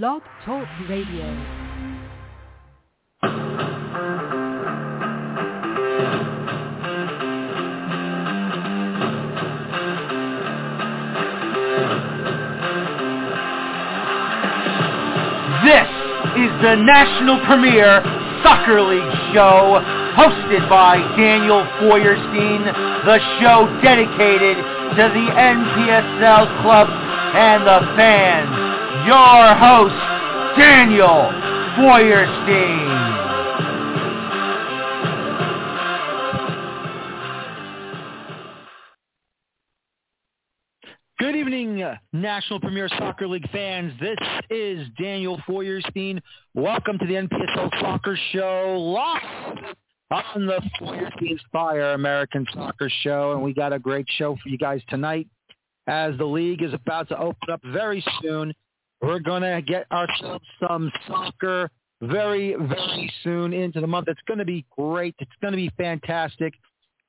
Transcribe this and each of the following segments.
Blog Talk Radio. This is the national Premier Soccer League show hosted by Daniel Feuerstein, the show dedicated to the NPSL club and the fans. Your host, Daniel Feuerstein. Good evening, uh, National Premier Soccer League fans. This is Daniel Feuerstein. Welcome to the NPSL Soccer Show live on the Feuerstein Fire American Soccer Show. And we got a great show for you guys tonight as the league is about to open up very soon. We're going to get ourselves some soccer very, very soon into the month. It's going to be great. It's going to be fantastic.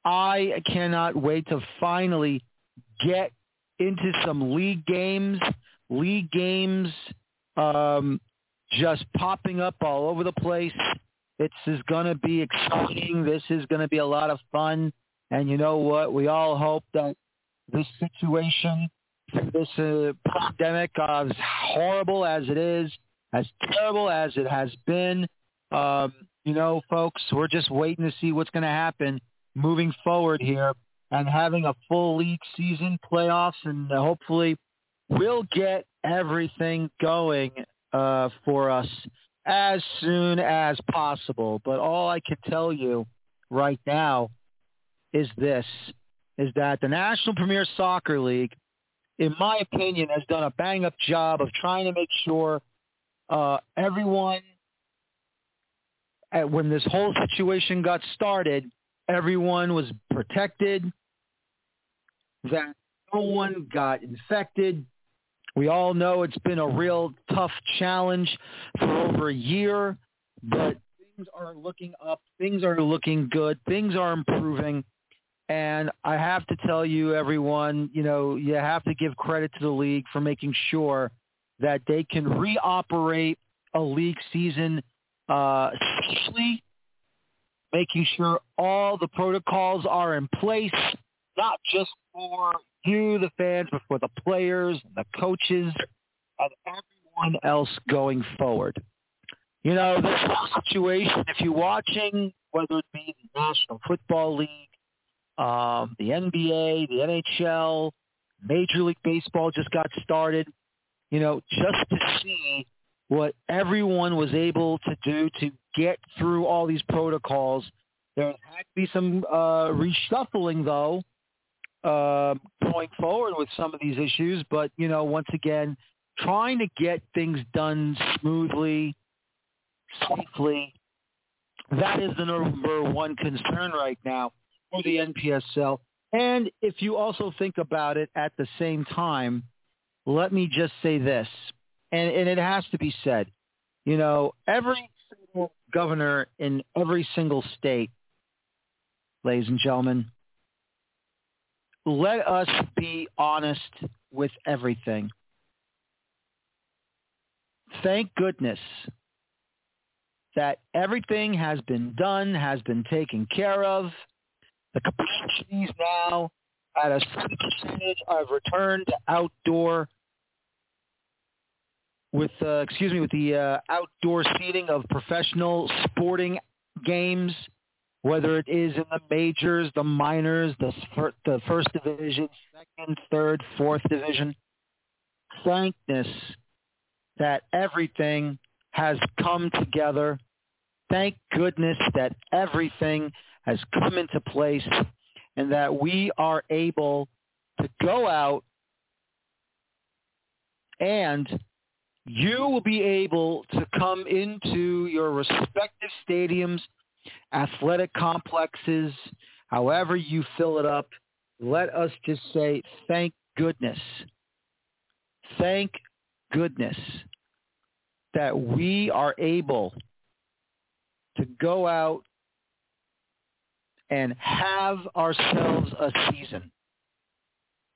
I cannot wait to finally get into some league games, league games um, just popping up all over the place. This is going to be exciting. This is going to be a lot of fun. And you know what? We all hope that this situation, this uh, pandemic, uh, as horrible as it is, as terrible as it has been, um, you know, folks, we're just waiting to see what's going to happen moving forward here and having a full league season, playoffs, and hopefully we'll get everything going uh, for us as soon as possible. But all I can tell you right now is this, is that the National Premier Soccer League, in my opinion, has done a bang-up job of trying to make sure uh, everyone, at, when this whole situation got started, everyone was protected, that no one got infected. We all know it's been a real tough challenge for over a year, but things are looking up. Things are looking good. Things are improving. And I have to tell you, everyone, you know, you have to give credit to the league for making sure that they can reoperate a league season uh, safely, making sure all the protocols are in place, not just for you, the fans, but for the players, the coaches, and everyone else going forward. You know, this whole situation, if you're watching, whether it be the National Football League, um, the NBA, the NHL, Major League Baseball just got started, you know, just to see what everyone was able to do to get through all these protocols. There had to be some uh, reshuffling, though, uh, going forward with some of these issues. But, you know, once again, trying to get things done smoothly, safely, that is the number one concern right now the NPSL. And if you also think about it at the same time, let me just say this, and, and it has to be said, you know, every single governor in every single state, ladies and gentlemen, let us be honest with everything. Thank goodness that everything has been done, has been taken care of. The capacities now at a certain percentage have returned to outdoor with, uh, excuse me, with the uh, outdoor seating of professional sporting games whether it is in the majors, the minors, the, the first division, second, third, fourth division. Thankness that everything has come together. Thank goodness that everything has come into place and that we are able to go out and you will be able to come into your respective stadiums athletic complexes, however you fill it up, let us just say thank goodness. Thank goodness that we are able to go out and have ourselves a season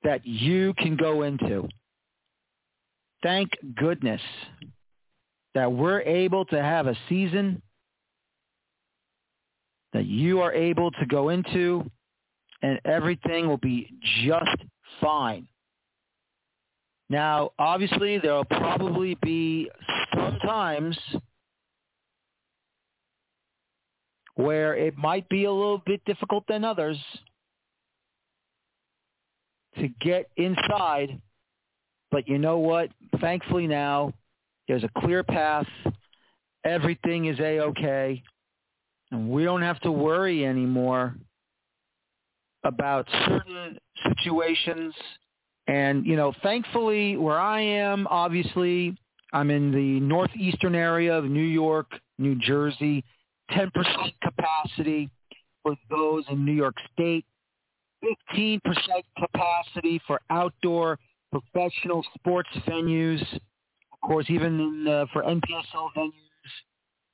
that you can go into. Thank goodness that we're able to have a season that you are able to go into and everything will be just fine. Now, obviously, there will probably be sometimes times where it might be a little bit difficult than others to get inside. But you know what? Thankfully now, there's a clear path. Everything is A-OK. And we don't have to worry anymore about certain situations. And, you know, thankfully where I am, obviously, I'm in the northeastern area of New York, New Jersey, 10% capacity for those in New York State, 15% capacity for outdoor professional sports venues. Of course, even in, uh, for NPSL venues,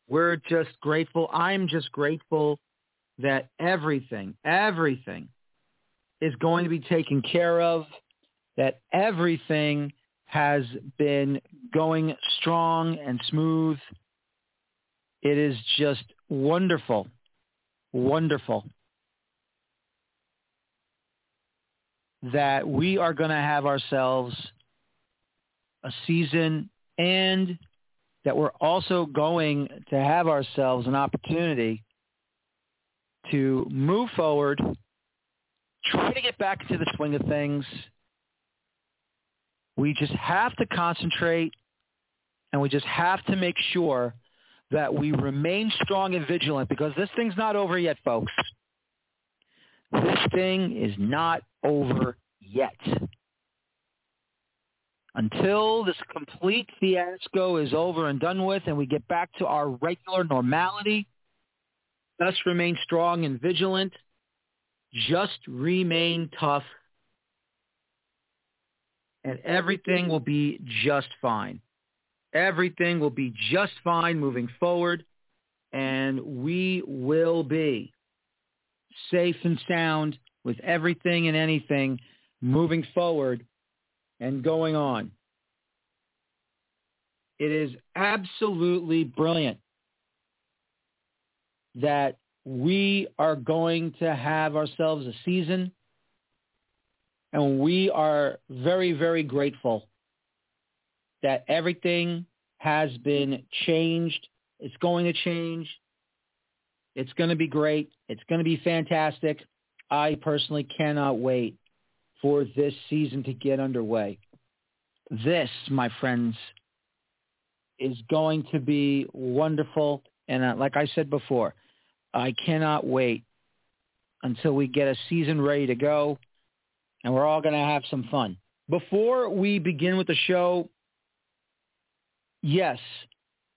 we're just grateful. I'm just grateful that everything, everything is going to be taken care of, that everything has been going strong and smooth. It is just wonderful, wonderful that we are going to have ourselves a season and that we're also going to have ourselves an opportunity to move forward, try to get back into the swing of things. We just have to concentrate and we just have to make sure that we remain strong and vigilant because this thing's not over yet, folks. This thing is not over yet until this complete fiasco is over and done with and we get back to our regular normality, let's remain strong and vigilant. Just remain tough and everything will be just fine. Everything will be just fine moving forward and we will be safe and sound with everything and anything moving forward and going on. It is absolutely brilliant that we are going to have ourselves a season and we are very, very grateful that everything has been changed. It's going to change. It's going to be great. It's going to be fantastic. I personally cannot wait for this season to get underway. This, my friends, is going to be wonderful. And uh, like I said before, I cannot wait until we get a season ready to go and we're all going to have some fun. Before we begin with the show, yes,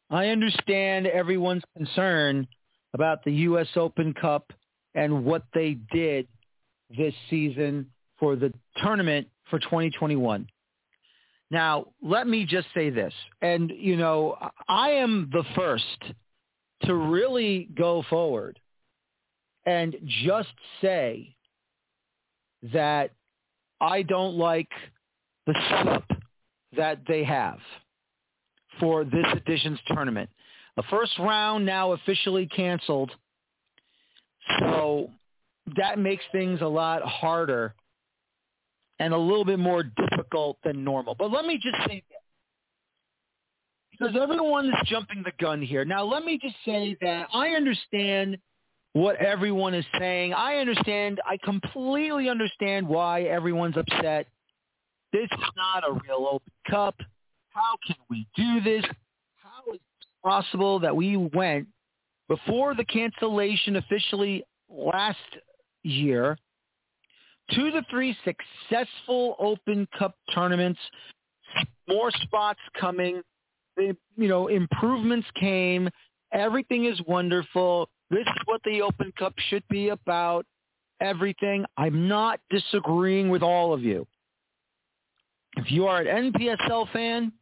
I understand everyone's concern about the U.S. Open Cup and what they did this season for the tournament for 2021. Now, let me just say this. And, you know, I am the first to really go forward and just say that I don't like the setup that they have for this edition's tournament. The first round now officially canceled. So that makes things a lot harder and a little bit more difficult than normal. But let me just say this. Because everyone is jumping the gun here. Now, let me just say that I understand what everyone is saying. I understand. I completely understand why everyone's upset. This is not a real Open Cup. How can we do this? How is it possible that we went before the cancellation officially last year two to three successful Open Cup tournaments, more spots coming, you know, improvements came. Everything is wonderful. This is what the Open Cup should be about. Everything. I'm not disagreeing with all of you. If you are an NPSL fan,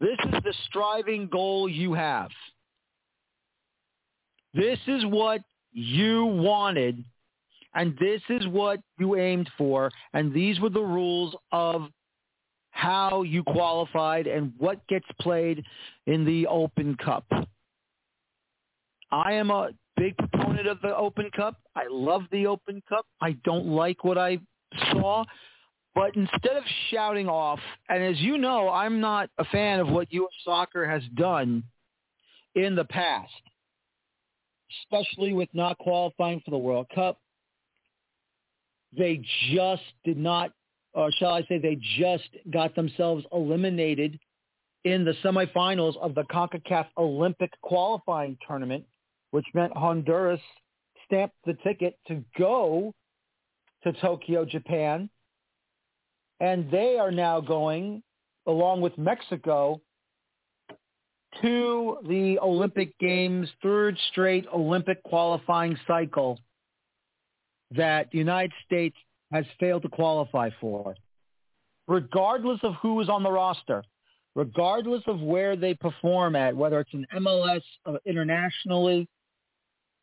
this is the striving goal you have. This is what you wanted and this is what you aimed for, and these were the rules of how you qualified and what gets played in the Open Cup. I am a big proponent of the Open Cup. I love the Open Cup. I don't like what I saw. But instead of shouting off, and as you know, I'm not a fan of what U.S. soccer has done in the past, especially with not qualifying for the World Cup. They just did not, or shall I say, they just got themselves eliminated in the semifinals of the CONCACAF Olympic qualifying tournament which meant Honduras stamped the ticket to go to Tokyo, Japan. And they are now going, along with Mexico, to the Olympic Games, third straight Olympic qualifying cycle that the United States has failed to qualify for. Regardless of who is on the roster, regardless of where they perform at, whether it's an MLS uh, internationally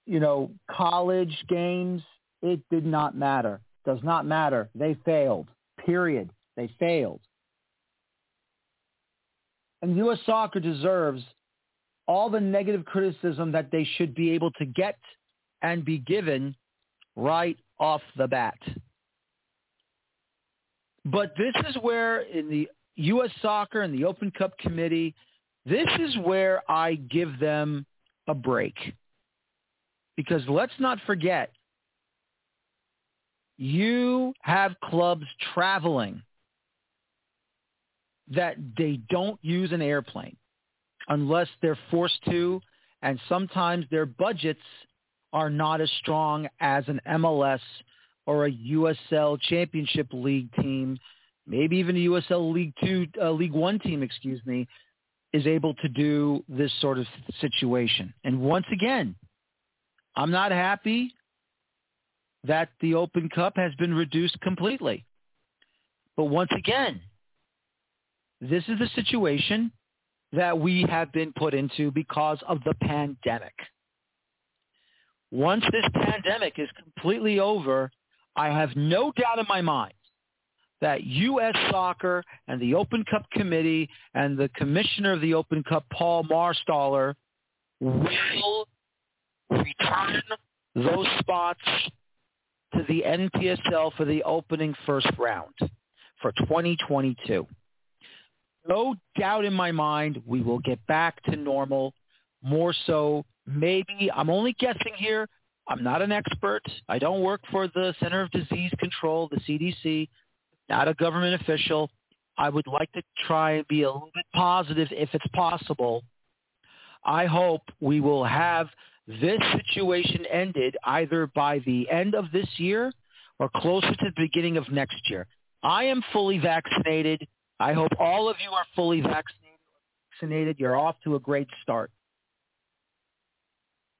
you know, college games, it did not matter. Does not matter. They failed. Period. They failed. And U.S. soccer deserves all the negative criticism that they should be able to get and be given right off the bat. But this is where in the U.S. Soccer and the Open Cup Committee, this is where I give them a break. Because let's not forget, you have clubs traveling that they don't use an airplane unless they're forced to, and sometimes their budgets are not as strong as an MLS or a USL Championship League team, maybe even a USL League Two, uh, League One team, excuse me, is able to do this sort of situation. And once again, I'm not happy that the Open Cup has been reduced completely. But once again, this is the situation that we have been put into because of the pandemic. Once this pandemic is completely over, I have no doubt in my mind that U.S. Soccer and the Open Cup Committee and the commissioner of the Open Cup, Paul Marstall, will return those spots to the NPSL for the opening first round for 2022. No doubt in my mind we will get back to normal. More so, maybe, I'm only guessing here. I'm not an expert. I don't work for the Center of Disease Control, the CDC, not a government official. I would like to try and be a little bit positive if it's possible. I hope we will have this situation ended either by the end of this year or closer to the beginning of next year. I am fully vaccinated. I hope all of you are fully vaccinated. You're off to a great start.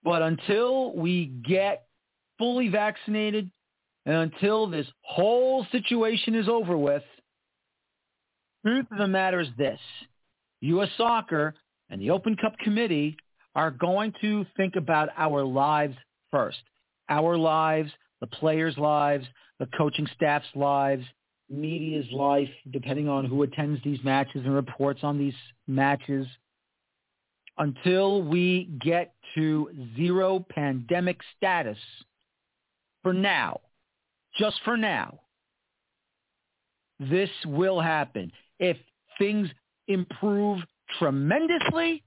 But until we get fully vaccinated and until this whole situation is over with, truth of the matter is this. U.S. Soccer and the Open Cup Committee are going to think about our lives first. Our lives, the players' lives, the coaching staff's lives, media's life, depending on who attends these matches and reports on these matches, until we get to zero pandemic status for now, just for now, this will happen. If things improve tremendously,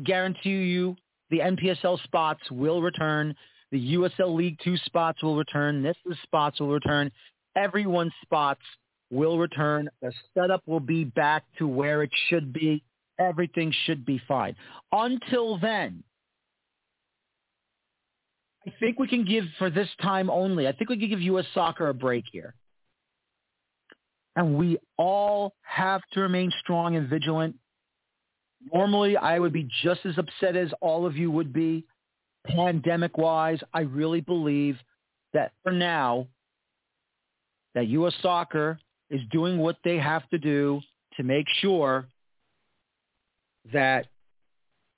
guarantee you the NPSL spots will return. The USL League Two spots will return. This spots will return. Everyone's spots will return. The setup will be back to where it should be. Everything should be fine. Until then, I think we can give for this time only. I think we can give U.S. soccer a break here. And we all have to remain strong and vigilant Normally, I would be just as upset as all of you would be. Pandemic-wise, I really believe that for now, that U.S. soccer is doing what they have to do to make sure that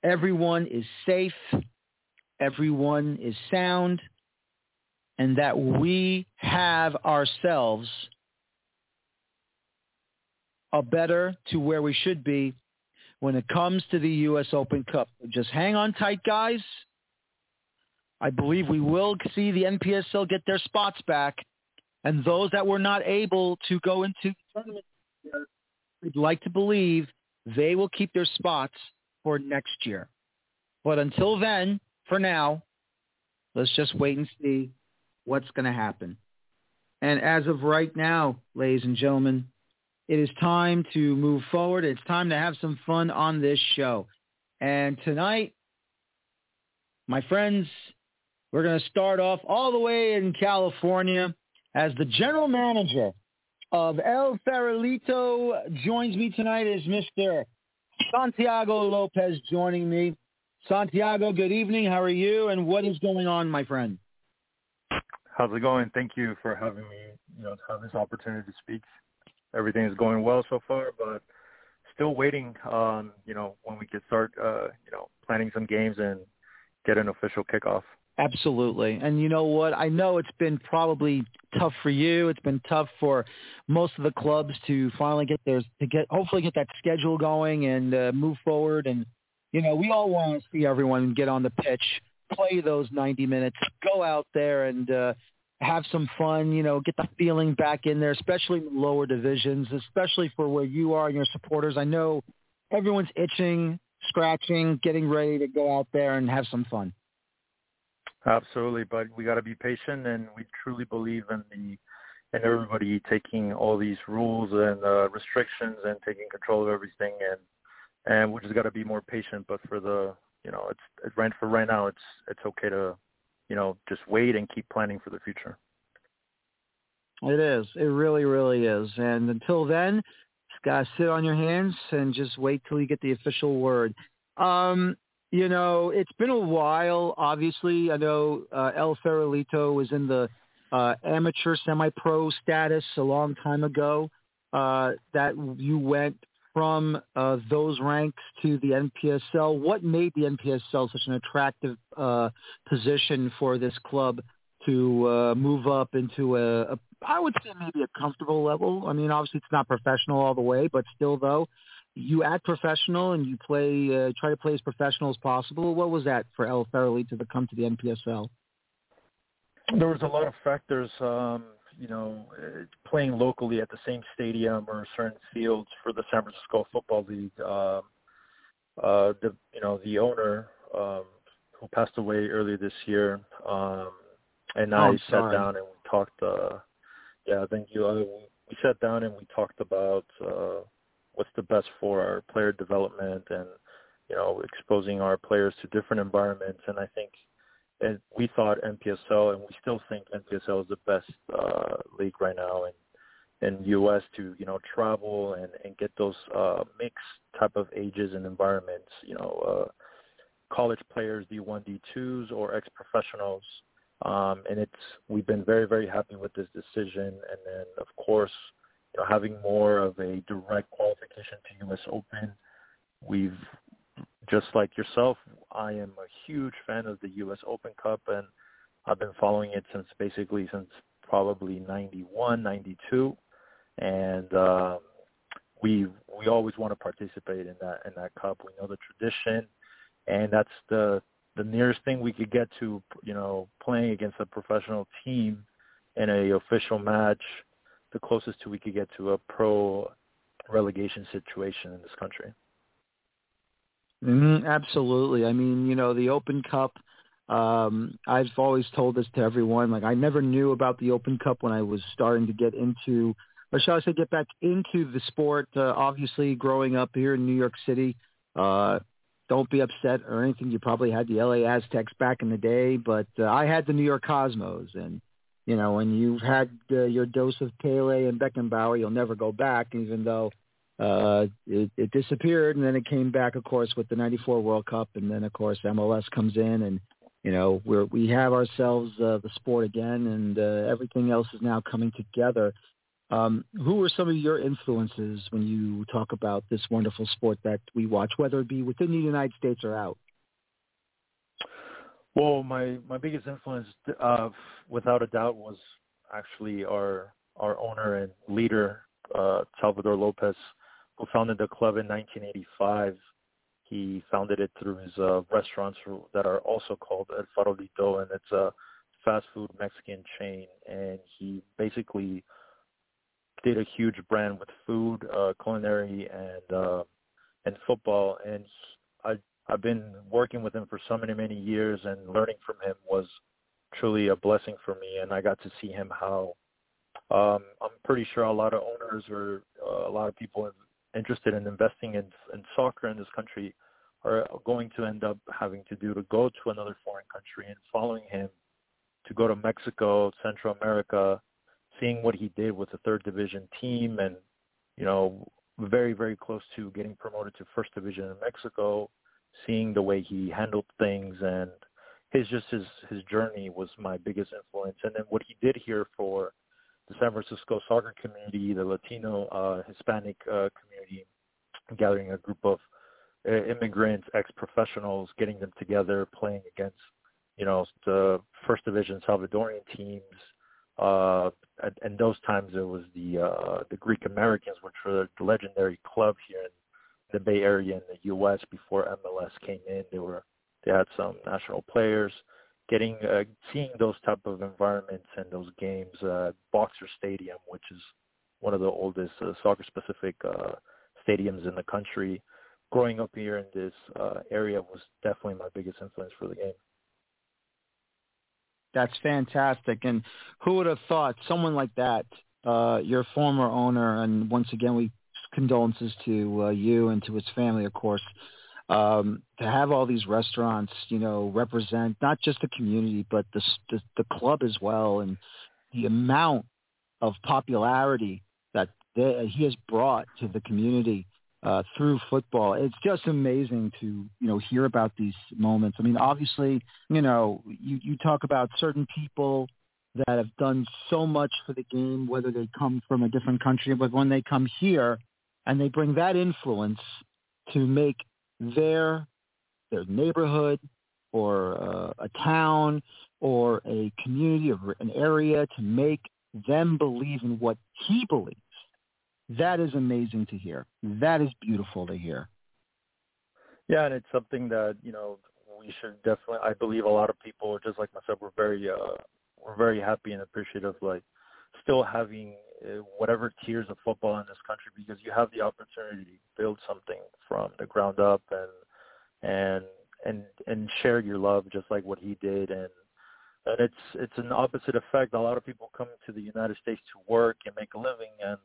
everyone is safe, everyone is sound, and that we have ourselves a better to where we should be when it comes to the U.S. Open Cup. Just hang on tight, guys. I believe we will see the NPSL get their spots back, and those that were not able to go into the tournament, I'd like to believe they will keep their spots for next year. But until then, for now, let's just wait and see what's going to happen. And as of right now, ladies and gentlemen, it is time to move forward. It's time to have some fun on this show. And tonight, my friends, we're going to start off all the way in California as the general manager of El Farolito joins me tonight is Mr. Santiago Lopez joining me. Santiago, good evening. How are you? And what is going on, my friend? How's it going? Thank you for having me, you know, to have this opportunity to speak. Everything is going well so far, but still waiting on, you know, when we can start, uh, you know, planning some games and get an official kickoff. Absolutely. And you know what? I know it's been probably tough for you. It's been tough for most of the clubs to finally get their to get hopefully get that schedule going and uh, move forward and you know, we all want to see everyone get on the pitch, play those 90 minutes, go out there and uh have some fun, you know, get the feeling back in there, especially in the lower divisions, especially for where you are and your supporters. I know everyone's itching, scratching, getting ready to go out there and have some fun. Absolutely, but we got to be patient, and we truly believe in the and everybody taking all these rules and uh, restrictions and taking control of everything, and and we just got to be more patient. But for the you know, it's, it's right for right now. It's it's okay to you know just wait and keep planning for the future. It is. It really, really is. And until then, just gotta sit on your hands and just wait till you get the official word. Um, you know, it's been a while. Obviously, I know uh, El Farolito was in the uh, amateur semi-pro status a long time ago. Uh, that you went from uh, those ranks to the NPSL. What made the NPSL such an attractive uh, position for this club to uh, move up into a, a, I would say maybe a comfortable level. I mean, obviously it's not professional all the way, but still though, you act professional and you play, uh, try to play as professional as possible. What was that for El Farolito to come to the NPSL? There was a lot of factors. Um, you know, playing locally at the same stadium or certain fields for the San Francisco Football League. Um, uh, the you know the owner um, who passed away earlier this year, um, and oh, I sat down and we talked. Uh, yeah, thank you. Uh, we sat down and we talked about uh, what's the best for our player development and you know exposing our players to different environments and I think and we thought NPSL and we still think NPSL is the best uh league right now in in US to you know travel and and get those uh mixed type of ages and environments you know uh college players D1 D2s or ex professionals um and it's we've been very very happy with this decision and then of course you know, having more of a direct qualification to U.S. Open. We've just like yourself, I am a huge fan of the U.S. Open Cup, and I've been following it since basically since probably '91, '92, and uh, we we always want to participate in that in that cup. We know the tradition, and that's the the nearest thing we could get to, you know, playing against a professional team in a official match the closest to we could get to a pro relegation situation in this country. Mm-hmm, absolutely. I mean, you know, the Open Cup. Um, I've always told this to everyone. Like, I never knew about the Open Cup when I was starting to get into, or shall I say, get back into the sport. Uh, obviously, growing up here in New York City, uh, don't be upset or anything. You probably had the LA Aztecs back in the day, but uh, I had the New York Cosmos, and you know, when you've had uh, your dose of Pele and Beckenbauer, you'll never go back, even though uh, it, it disappeared and then it came back, of course, with the 94 World Cup. And then, of course, MLS comes in and, you know, we're, we have ourselves uh, the sport again and uh, everything else is now coming together. Um, who are some of your influences when you talk about this wonderful sport that we watch, whether it be within the United States or out? Well, my my biggest influence, uh, without a doubt, was actually our our owner and leader, uh, Salvador Lopez. Who founded the club in 1985. He founded it through his uh, restaurants that are also called El Farolito, and it's a fast food Mexican chain. And he basically did a huge brand with food, uh, culinary, and uh, and football. And I I've been working with him for so many many years, and learning from him was truly a blessing for me. And I got to see him how um, I'm pretty sure a lot of owners or uh, a lot of people interested in investing in, in soccer in this country are going to end up having to do to go to another foreign country and following him to go to Mexico, Central America, seeing what he did with the third division team and, you know, very, very close to getting promoted to first division in Mexico, seeing the way he handled things and his just his his journey was my biggest influence. And then what he did here for the San Francisco soccer community, the Latino uh, Hispanic uh, community, gathering a group of uh, immigrants, ex-professionals, getting them together, playing against, you know, the first division Salvadorian teams. Uh, and, and those times it was the uh, the Greek Americans, which were the legendary club here in the Bay Area in the U.S. before MLS came in. They were they had some national players getting uh, seeing those type of environments and those games uh, Boxer Stadium, which is one of the oldest uh, soccer specific uh, stadiums in the country. Growing up here in this uh, area was definitely my biggest influence for the game. That's fantastic. And who would have thought someone like that, uh, your former owner, and once again, we condolences to uh, you and to his family, of course, um, to have all these restaurants, you know, represent not just the community but the, the the club as well, and the amount of popularity that they, he has brought to the community uh, through football. It's just amazing to you know hear about these moments. I mean, obviously, you know, you you talk about certain people that have done so much for the game, whether they come from a different country, but when they come here and they bring that influence to make their their neighborhood or uh, a town or a community or an area to make them believe in what he believes. That is amazing to hear. That is beautiful to hear. Yeah, and it's something that you know we should definitely. I believe a lot of people, just like myself, we're very uh, we're very happy and appreciative, like still having uh, whatever tiers of football in this country because you have the opportunity to build something from the ground up and and and and share your love just like what he did and and it's it's an opposite effect. A lot of people come to the United States to work and make a living, and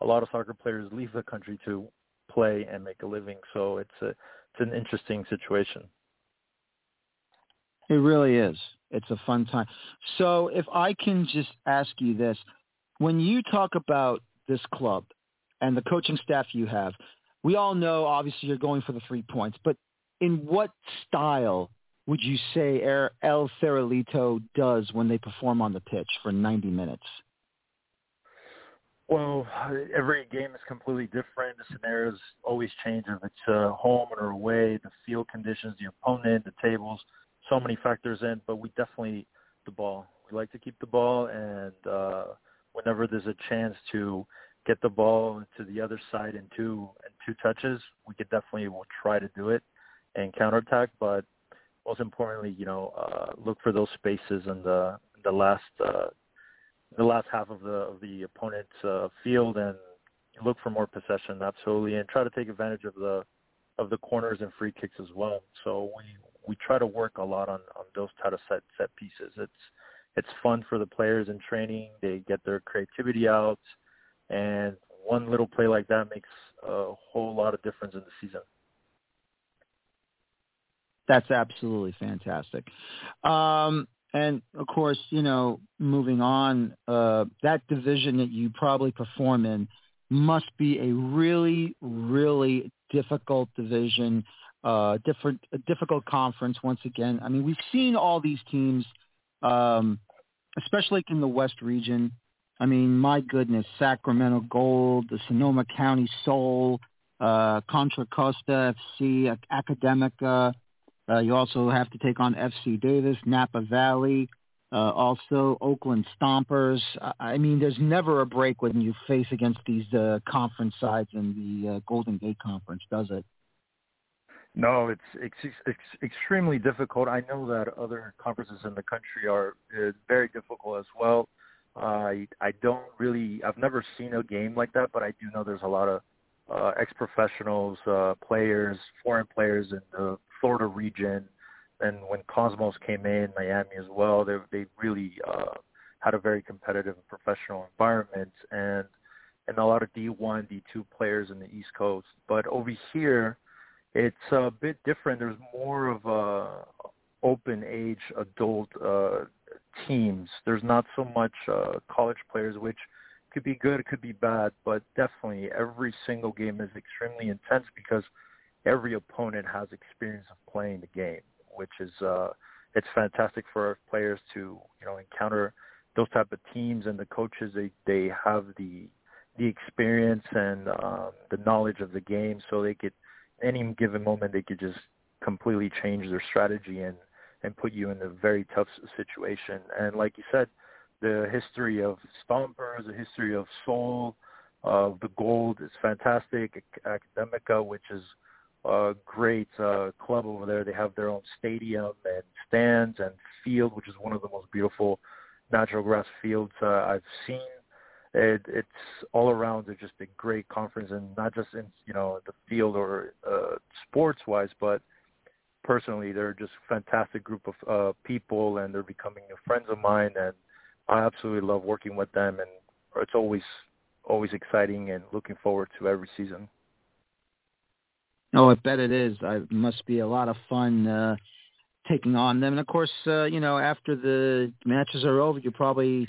a lot of soccer players leave the country to play and make a living. So it's a it's an interesting situation. It really is. It's a fun time. So if I can just ask you this, when you talk about this club and the coaching staff you have, we all know obviously you're going for the three points, but in what style would you say El Cerrito does when they perform on the pitch for 90 minutes? Well, every game is completely different. The scenarios always change if it's uh, home or away, the field conditions, the opponent, the tables, so many factors in. But we definitely the ball. We like to keep the ball, and uh, whenever there's a chance to get the ball to the other side in two in two touches, we could definitely will try to do it and counterattack. But most importantly, you know, uh, look for those spaces in the in the last uh, the last half of the of the opponent's uh, field and look for more possession, absolutely, and try to take advantage of the of the corners and free kicks as well. So we we try to work a lot on on those type of set set pieces. It's it's fun for the players in training. They get their creativity out, and one little play like that makes a whole lot of difference in the season. That's absolutely fantastic. Um, and of course, you know, moving on, uh, that division that you probably perform in must be a really, really difficult division, uh, different, a difficult conference. Once again, I mean, we've seen all these teams um, especially in the West region. I mean, my goodness, Sacramento Gold, the Sonoma County Sol, uh, Contra Costa FC, Academica. Uh, you also have to take on FC Davis, Napa Valley. uh, also Oakland Stompers. I mean, there's never a break when you face against these uh, conference sides in the uh, Golden Gate Conference, does it? No, it's, it's it's extremely difficult. I know that other conferences in the country are uh, very difficult as well. I I don't really I've never seen a game like that, but I do know there's a lot of uh, ex-professionals, uh, players, foreign players in the Florida region and when Cosmos came in, Miami as well, they they really uh, had a very competitive and professional environment, and and a lot of D1, D2 players in the East Coast. But over here, it's a bit different. There's more of a open age adult uh, teams. There's not so much uh, college players, which could be good, it could be bad, but definitely every single game is extremely intense because every opponent has experience of playing the game which is uh, it's fantastic for players to you know encounter those type of teams and the coaches they they have the the experience and um, the knowledge of the game, so they could any given moment they could just completely change their strategy and and put you in a very tough situation. And like you said, the history of Stompers, the history of Sol, of uh, the Gold is fantastic. Academica, which is a great uh, club over there. They have their own stadium and stands and field, which is one of the most beautiful natural grass fields uh, I've seen. It, it's all around. It's just a great conference, and not just in you know the field or uh, sports wise, but personally, they're just a fantastic group of uh, people, and they're becoming new friends of mine, and I absolutely love working with them, and it's always always exciting and looking forward to every season. Oh, I bet it is. It must be a lot of fun uh, taking on them. And of course, uh, you know, after the matches are over, you probably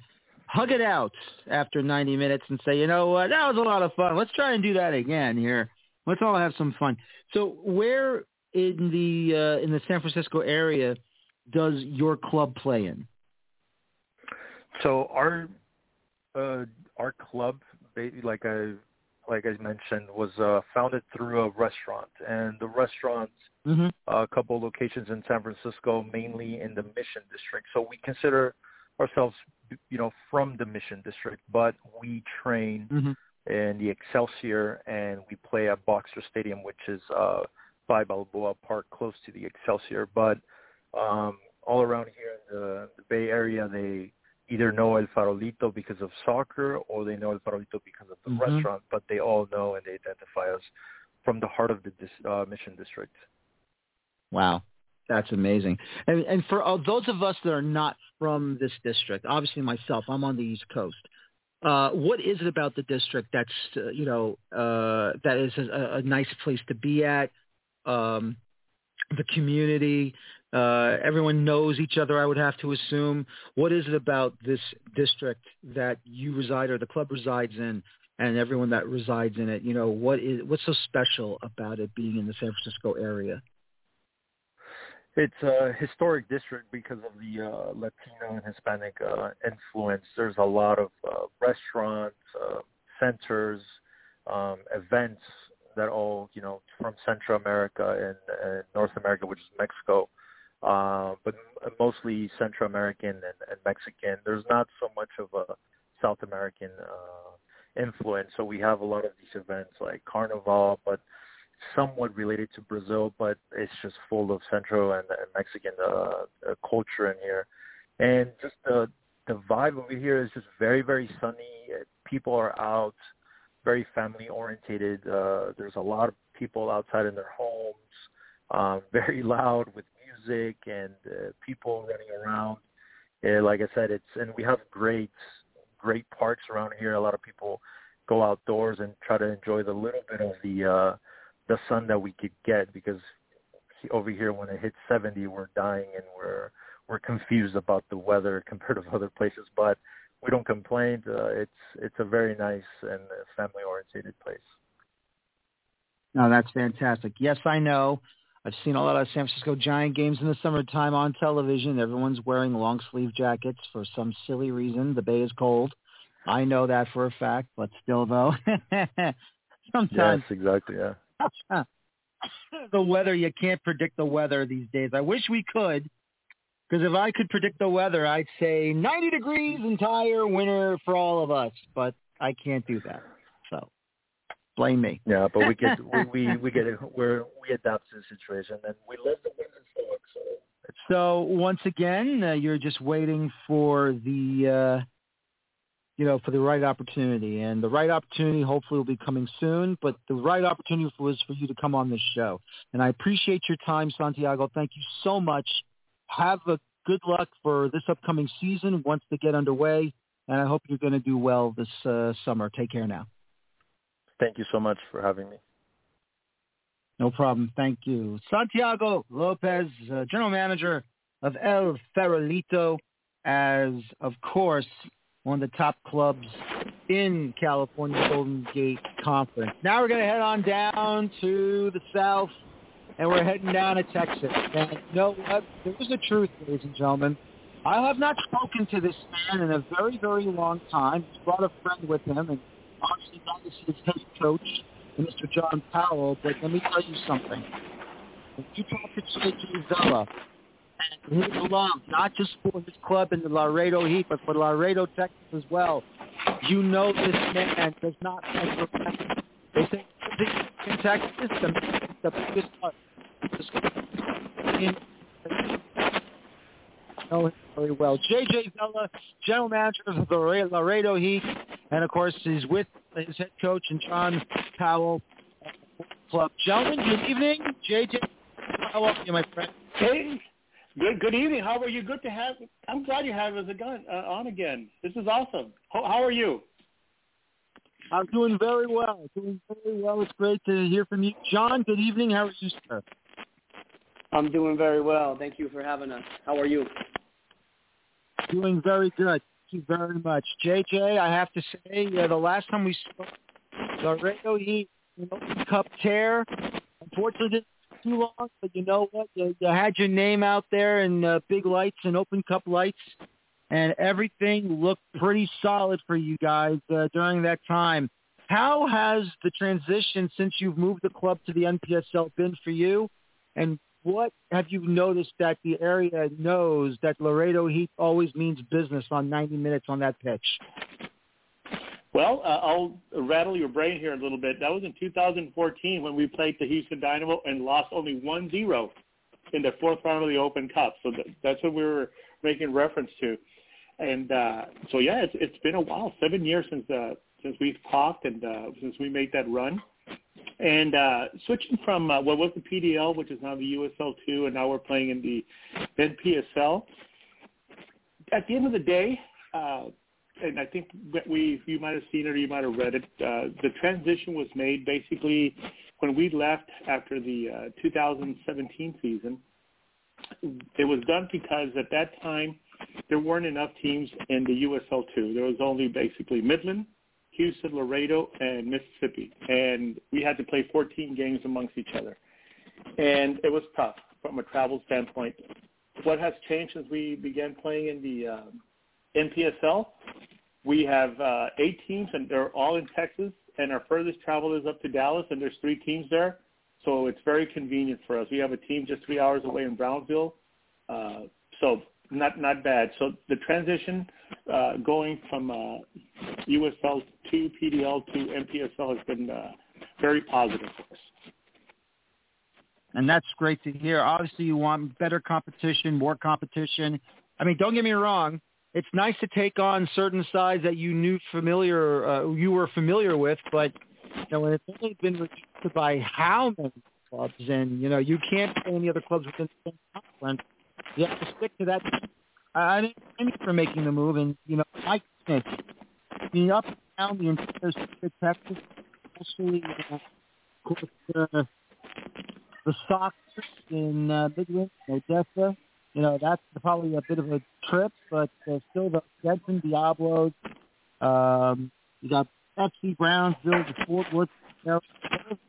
hug it out after 90 minutes and say, you know what, that was a lot of fun. Let's try and do that again here. Let's all have some fun. So, where in the uh, in the San Francisco area does your club play in? So our uh, our club, like I like I mentioned, was uh, founded through a restaurant, and the restaurant, mm-hmm. uh, a couple of locations in San Francisco, mainly in the Mission District. So we consider ourselves, you know, from the Mission District, but we train mm-hmm. in the Excelsior, and we play at Boxer Stadium, which is uh, by Balboa Park, close to the Excelsior. But um, all around here in the, the Bay Area, they either know El Farolito because of soccer or they know El Farolito because of the mm-hmm. restaurant, but they all know and they identify us from the heart of the dis- uh, Mission District. Wow. That's amazing. And, and for uh, those of us that are not from this district, obviously myself, I'm on the East Coast. Uh, what is it about the district that's, uh, you know, uh, that is a, a nice place to be at? Um, the community, uh, everyone knows each other, I would have to assume. What is it about this district that you reside or the club resides in and everyone that resides in it? You know, what is what's so special about it being in the San Francisco area? It's a historic district because of the uh, Latino and Hispanic uh, influence. There's a lot of uh, restaurants, uh, centers, um, events that all, you know, from Central America and, and North America, which is Mexico, uh, but mostly Central American and, and Mexican. There's not so much of a South American uh, influence. So we have a lot of these events like Carnival, but somewhat related to Brazil, but it's just full of Central and, and Mexican uh, uh, culture in here. And just the the vibe over here is just very very sunny. People are out, very family orientated. Uh, there's a lot of people outside in their homes, um, very loud with music and uh, people running around. Uh, like I said, it's and we have great, great parks around here. A lot of people go outdoors and try to enjoy the little bit of the uh, the sun that we could get because over here when it hits 70, we're dying and we're we're confused about the weather compared to other places. But we don't complain. Uh, it's it's a very nice and family oriented place. No, that's fantastic. Yes, I know. I've seen a lot of San Francisco Giant games in the summertime on television. Everyone's wearing long sleeve jackets for some silly reason. The Bay is cold. I know that for a fact, but still though, sometimes. Yes, exactly. Yeah. the weather, you can't predict the weather these days. I wish we could, Because if I could predict the weather, I'd say 90 degrees entire winter for all of us, but I can't do that. So blame me. Yeah, but we get we we, we get. We're we adapt to the situation, and we live the winter storm. So so once again, uh, you're just waiting for the. Uh, you know, for the right opportunity. And the right opportunity hopefully will be coming soon, but the right opportunity was for you to come on this show. And I appreciate your time, Santiago. Thank you so much. Have a good luck for this upcoming season once they get underway. And I hope you're going to do well this uh, summer. Take care now. Thank you so much for having me. No problem. Thank you. Santiago Lopez, uh, General Manager of El Farolito, as, of course, one of the top clubs in California Golden Gate Conference. Now we're going to head on down to the south, and we're heading down to Texas. And you know what? There's the truth, ladies and gentlemen. I have not spoken to this man in a very, very long time. He's brought a friend with him, and obviously that is his head coach, Mr. John Powell. But let me tell you something. If you talk to J.J. Vela, his love, not just for his club in the Laredo Heat, but for Laredo, Texas as well. You know this man does not like They say in Texas, the, the biggest part. Know him very well. J.J. Vela, general manager of the Laredo Heat, and of course he's with his head coach and John Powell club. Gentlemen, good evening. J.J. How are you, my friend? Hey, Good good evening. How are you? Good to have. I'm glad you have us again uh, on again. This is awesome. How, how are you? I'm doing very well. Doing very well. It's great to hear from you, John. Good evening. How are you, sir? I'm doing very well. Thank you for having us. How are you? Doing very good. Thank you very much, JJ. I have to say, uh, the last time we spoke, the Laredo Heat Open Cup tear. Unfortunately, too long, but you know what? You, you had your name out there in uh, big lights and open cup lights, and everything looked pretty solid for you guys uh, during that time. How has the transition since you've moved the club to the NPSL been for you? And what have you noticed that the area knows that Laredo Heat always means business on 90 minutes on that pitch? Well, uh, I'll rattle your brain here a little bit. That was in 2014 when we played the Houston Dynamo and lost only 1-0 in the fourth round of the Open Cup. So that, that's what we were making reference to. And uh, so yeah, it's, it's been a while, seven years since uh, since we've talked and uh, since we made that run. And uh, switching from uh, what was the PDL, which is now the USL two, and now we're playing in the NPSL. At the end of the day, uh, and I think that we, you might have seen it or you might have read it. Uh, the transition was made basically when we left after the uh, 2017 season. It was done because at that time there weren't enough teams in the USL two. There was only basically Midland, Houston, Laredo, and Mississippi, and we had to play 14 games amongst each other, and it was tough from a travel standpoint. What has changed since we began playing in the uh, NPSL. We have uh, eight teams, and they're all in Texas. And our furthest travel is up to Dallas, and there's three teams there. So it's very convenient for us. We have a team just three hours away in Brownsville. Uh, so not not bad. So the transition uh, going from uh, USL to PDL to NPSL has been uh, very positive for us. And that's great to hear. Obviously, you want better competition, more competition. I mean, don't get me wrong it's nice to take on certain sides that you knew familiar, uh, you were familiar with, but you know, when it's only been reduced by how many clubs, and you know, you can't play any other clubs within the same conference. You have to stick to that. I didn't thank you for making the move, and you know, I think being up and down the entire state of Texas, especially uh, of course the the Sox in uh, Midland, Odessa, you know, that's probably a bit of a trip, but uh, still the Denton Diablos. Um, you got FC Brownsville, the Fort Worth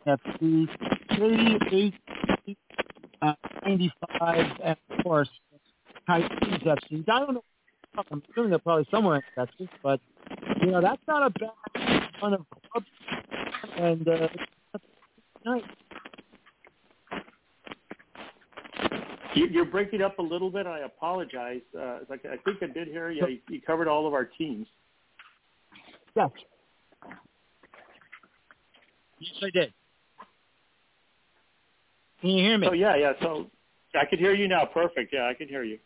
FC, Katy, 8, uh, 95, and of course, Titans FC. I don't know. I'm assuming they're probably somewhere in Texas, but you know that's not a bad run of clubs, and uh, nice. You, are breaking up a little bit. I apologize. Uh, like I think I did hear you. You covered all of our teams. Yes. Yes, I did. Can you hear me? Oh yeah, yeah. So I can hear you now. Perfect. Yeah, I can hear you.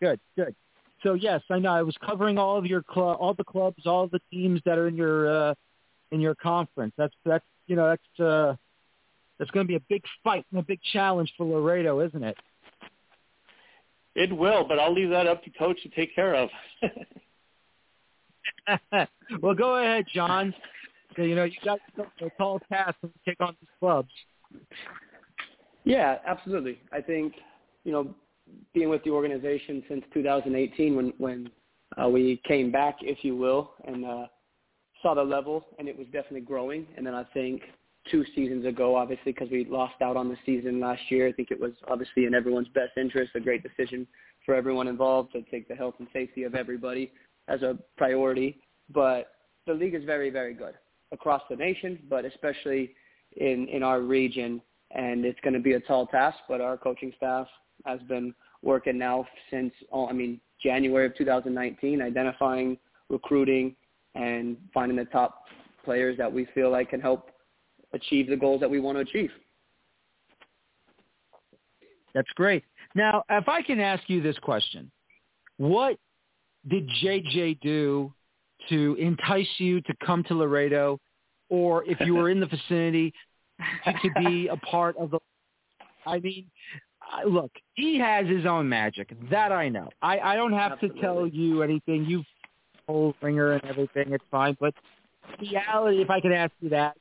Good, good. So yes, I know. I was covering all of your club, all the clubs, all the teams that are in your uh, in your conference. That's that's you know that's uh, that's going to be a big fight and a big challenge for Laredo, isn't it? It will, but I'll leave that up to coach to take care of. well, go ahead, John. So, you know, you got a tall task to take on these clubs. Yeah, absolutely. I think, you know, being with the organization since 2018 when when uh, we came back, if you will, and uh, saw the level, and it was definitely growing. And then I think two seasons ago, obviously, because we lost out on the season last year, I think it was obviously in everyone's best interest, a great decision for everyone involved to take the health and safety of everybody as a priority. But the league is very, very good across the nation, but especially in in our region. And it's going to be a tall task, but our coaching staff has been working now since oh, I mean January of 2019, identifying, recruiting, and finding the top players that we feel like can help achieve the goals that we want to achieve. That's great. Now, if I can ask you this question, what did JJ do to entice you to come to Laredo, or if you were in the vicinity, to be a part of the? I mean, look, he has his own magic. That I know. I, I don't have Absolutely. to tell you anything. You whole ringer and everything. It's fine. But reality, if I can ask you that,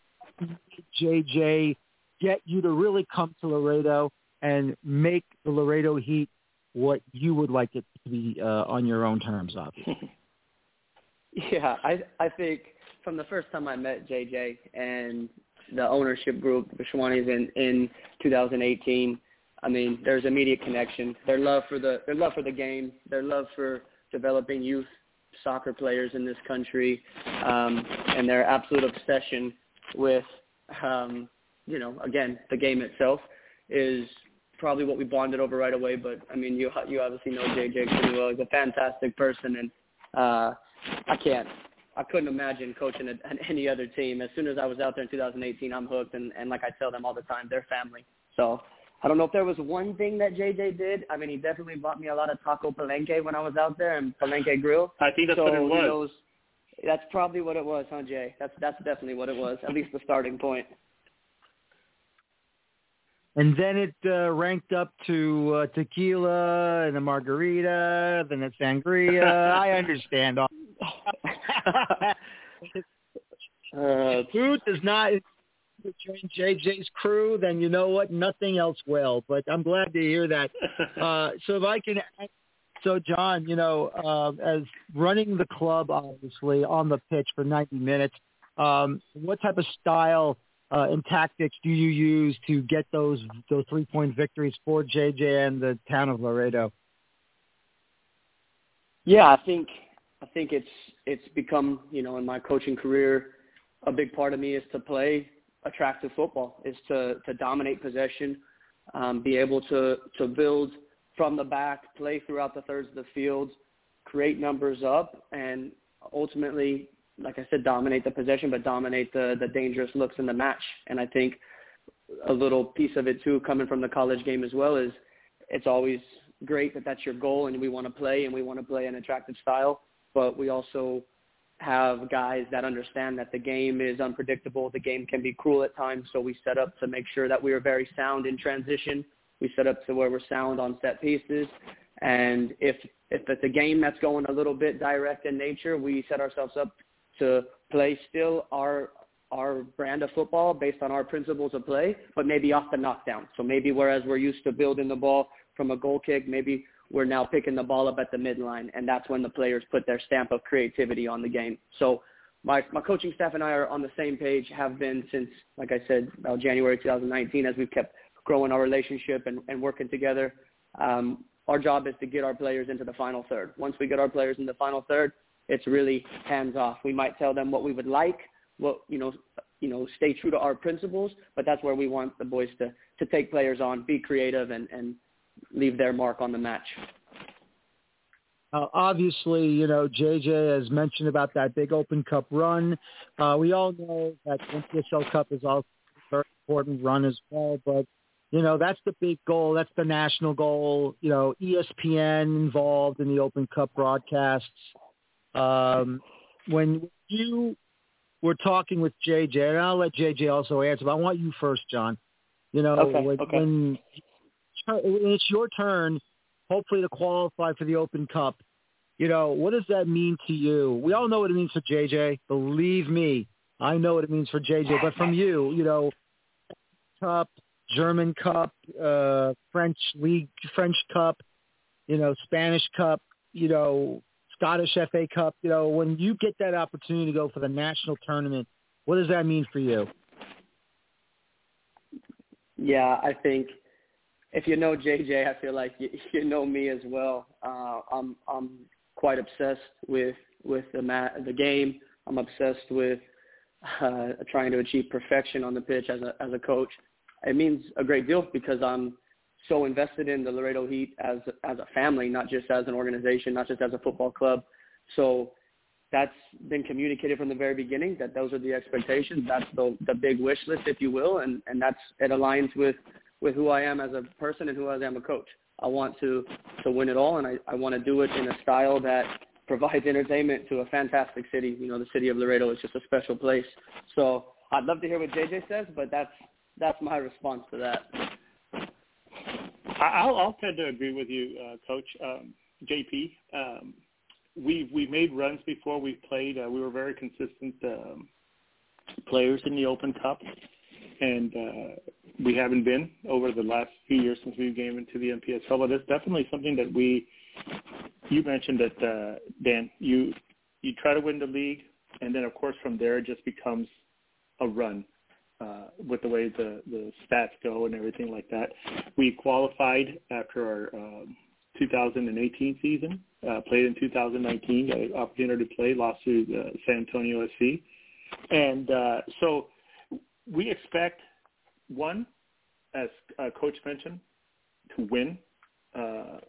JJ get you to really come to Laredo and make the Laredo Heat what you would like it to be uh, on your own terms, obviously. yeah, I I think from the first time I met JJ and the ownership group, the Schwanis in in 2018. I mean, there's immediate connection. Their love for the their love for the game, their love for developing youth soccer players in this country, um, and their absolute obsession with, um, you know, again, the game itself is probably what we bonded over right away. But I mean, you you obviously know JJ pretty well. He's a fantastic person, and uh, I can't I couldn't imagine coaching at, at any other team. As soon as I was out there in 2018, I'm hooked, and, and like I tell them all the time, they're family. So I don't know if there was one thing that JJ did. I mean, he definitely bought me a lot of taco palenque when I was out there and palenque grill. I think that's so what it was. Knows, that's probably what it was, huh, Jay? That's that's definitely what it was. At least the starting point. And then it uh, ranked up to uh, tequila and a margarita, then a sangria. I understand all uh, food does not join JJ's crew, then you know what? Nothing else will. But I'm glad to hear that. Uh, so if I can, so John, you know, uh, as running the club, obviously on the pitch for 90 minutes, um, what type of style uh, and tactics do you use to get those those three point victories for JJ and the town of Laredo? Yeah, I think I think it's it's become you know in my coaching career a big part of me is to play attractive football, is to to dominate possession, um, be able to to build from the back, play throughout the thirds of the field, create numbers up, and ultimately, like I said, dominate the possession, but dominate the the dangerous looks in the match. And I think a little piece of it too, coming from the college game as well, is it's always great that that's your goal and we want to play and we want to play an attractive style but we also have guys that understand that the game is unpredictable. The game can be cruel at times, so we set up to make sure that we are very sound in transition. We set up to where we're sound on set pieces, and if if it's a game that's going a little bit direct in nature, we set ourselves up to play still our our brand of football based on our principles of play, but maybe off the knockdown. So maybe whereas we're used to building the ball from a goal kick, maybe we're now picking the ball up at the midline, and that's when the players put their stamp of creativity on the game. So my my coaching staff and I are on the same page, have been since, like I said, about January 2019, as we've kept growing our relationship and, and working together. Um, our job is to get our players into the final third. Once we get our players in the final third, it's really hands off. We might tell them what we would like, what you know, you know, stay true to our principles, but that's where we want the boys to to take players on, be creative, and and leave their mark on the match. Uh, obviously, you know, JJ has mentioned about that big Open Cup run. Uh, we all know that the NPSL Cup is also a very important run as well, but you know, that's the big goal. That's the national goal. You know, ESPN involved in the Open Cup broadcasts. Um, when you were talking with JJ, and I'll let JJ also answer, but I want you first, John. You know, okay, when, okay. when it's your turn, hopefully to qualify for the Open Cup, you know, what does that mean to you? We all know what it means for JJ. Believe me, I know what it means for JJ. But from you, you know, Cup, German Cup, uh, French League, French Cup, you know, Spanish Cup, you know, Scottish FA Cup. You know, when you get that opportunity to go for the national tournament, what does that mean for you? Yeah, I think if you know JJ, I feel like you, you know me as well. Uh, I'm I'm quite obsessed with with the mat, the game. I'm obsessed with uh, trying to achieve perfection on the pitch as a as a coach. It means a great deal because I'm so invested in the Laredo Heat as as a family, not just as an organization, not just as a football club. So that's been communicated from the very beginning that those are the expectations. That's the the big wish list, if you will, and and that's it aligns with with who I am as a person and who I am a coach. I want to to win it all, and I I want to do it in a style that provides entertainment to a fantastic city. You know, the city of Laredo is just a special place. So I'd love to hear what JJ says, but that's that's my response to that. I'll, I'll tend to agree with you, uh, Coach um, JP. Um, we've we've made runs before We've played. Uh, we were very consistent um, players in the Open Cup, and uh, we haven't been over the last few years since we came into the NPSL. But it's definitely something that we. You mentioned that uh, Dan. You you try to win the league, and then of course from there it just becomes a run uh, with the way the, the stats go and everything like that. We qualified after our um, 2018 season, uh, played in 2019, got an opportunity to play, lost to uh, San Antonio SC. And uh, so we expect, one, as uh, Coach mentioned, to win uh,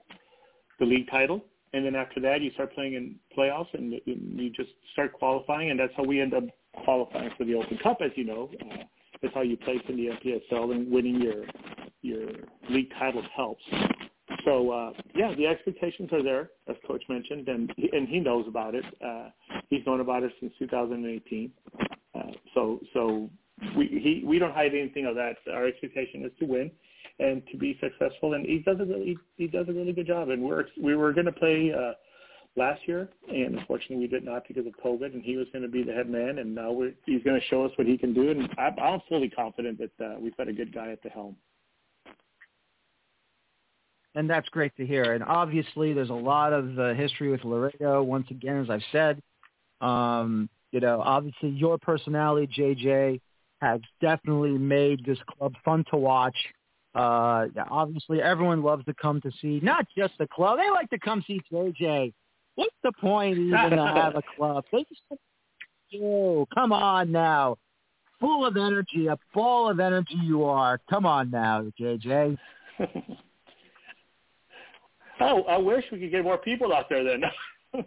the league title. And then after that, you start playing in playoffs and you just start qualifying, and that's how we end up qualifying for the Open Cup, as you know. Uh, that's how you place in the NPSL, and winning your your league title helps. So uh, yeah, the expectations are there, as Coach mentioned, and and he knows about it. Uh, he's known about it since 2018. Uh, so so we he we don't hide anything of that. Our expectation is to win and to be successful, and he does a really he does a really good job. And we're we were going to play. Uh, last year, and unfortunately we did not because of COVID. And he was going to be the head man, and now we're, he's going to show us what he can do. And I'm, I'm fully confident that uh, we've got a good guy at the helm. And that's great to hear. And obviously, there's a lot of uh, history with Laredo. Once again, as I've said, um, you know, obviously your personality, JJ, has definitely made this club fun to watch. Uh, obviously, everyone loves to come to see not just the club; they like to come see JJ What's the point even to have a club? They just oh, come on now. Full of energy, a ball of energy you are. Come on now, JJ. oh, I wish we could get more people out there then.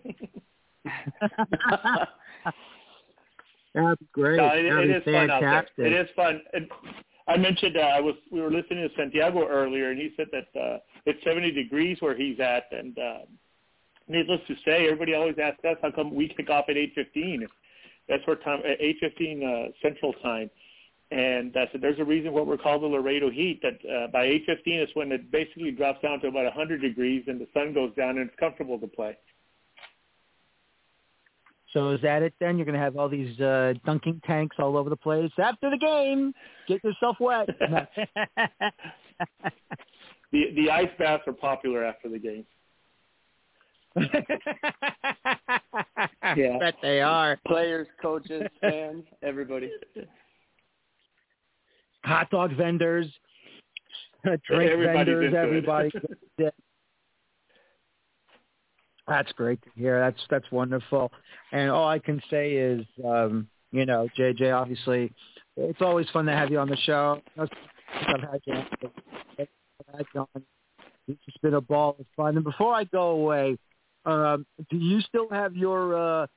That's great. No, it, it is fantastic. fun out there. It is fun. And I mentioned uh, I was we were listening to Santiago earlier, and he said that uh, it's 70 degrees where he's at, and uh, needless to say, everybody always asks us how come we kick off at 8:15. That's where time at 8:15 uh, Central Time, and I said, there's a reason what we're called the Laredo Heat. That uh, by 8:15 is when it basically drops down to about 100 degrees and the sun goes down and it's comfortable to play. So is that it then? You're going to have all these uh, dunking tanks all over the place after the game. Get yourself wet. the the ice baths are popular after the game. yeah, bet they are. Players, coaches, fans, everybody. Hot dog vendors, drink Everybody's vendors, everybody. That's great to hear. That's that's wonderful. And all I can say is, um, you know, JJ, obviously, it's always fun to have you on the show. I've had you. On. It's just been a ball of fun. And before I go away, um, do you still have your uh,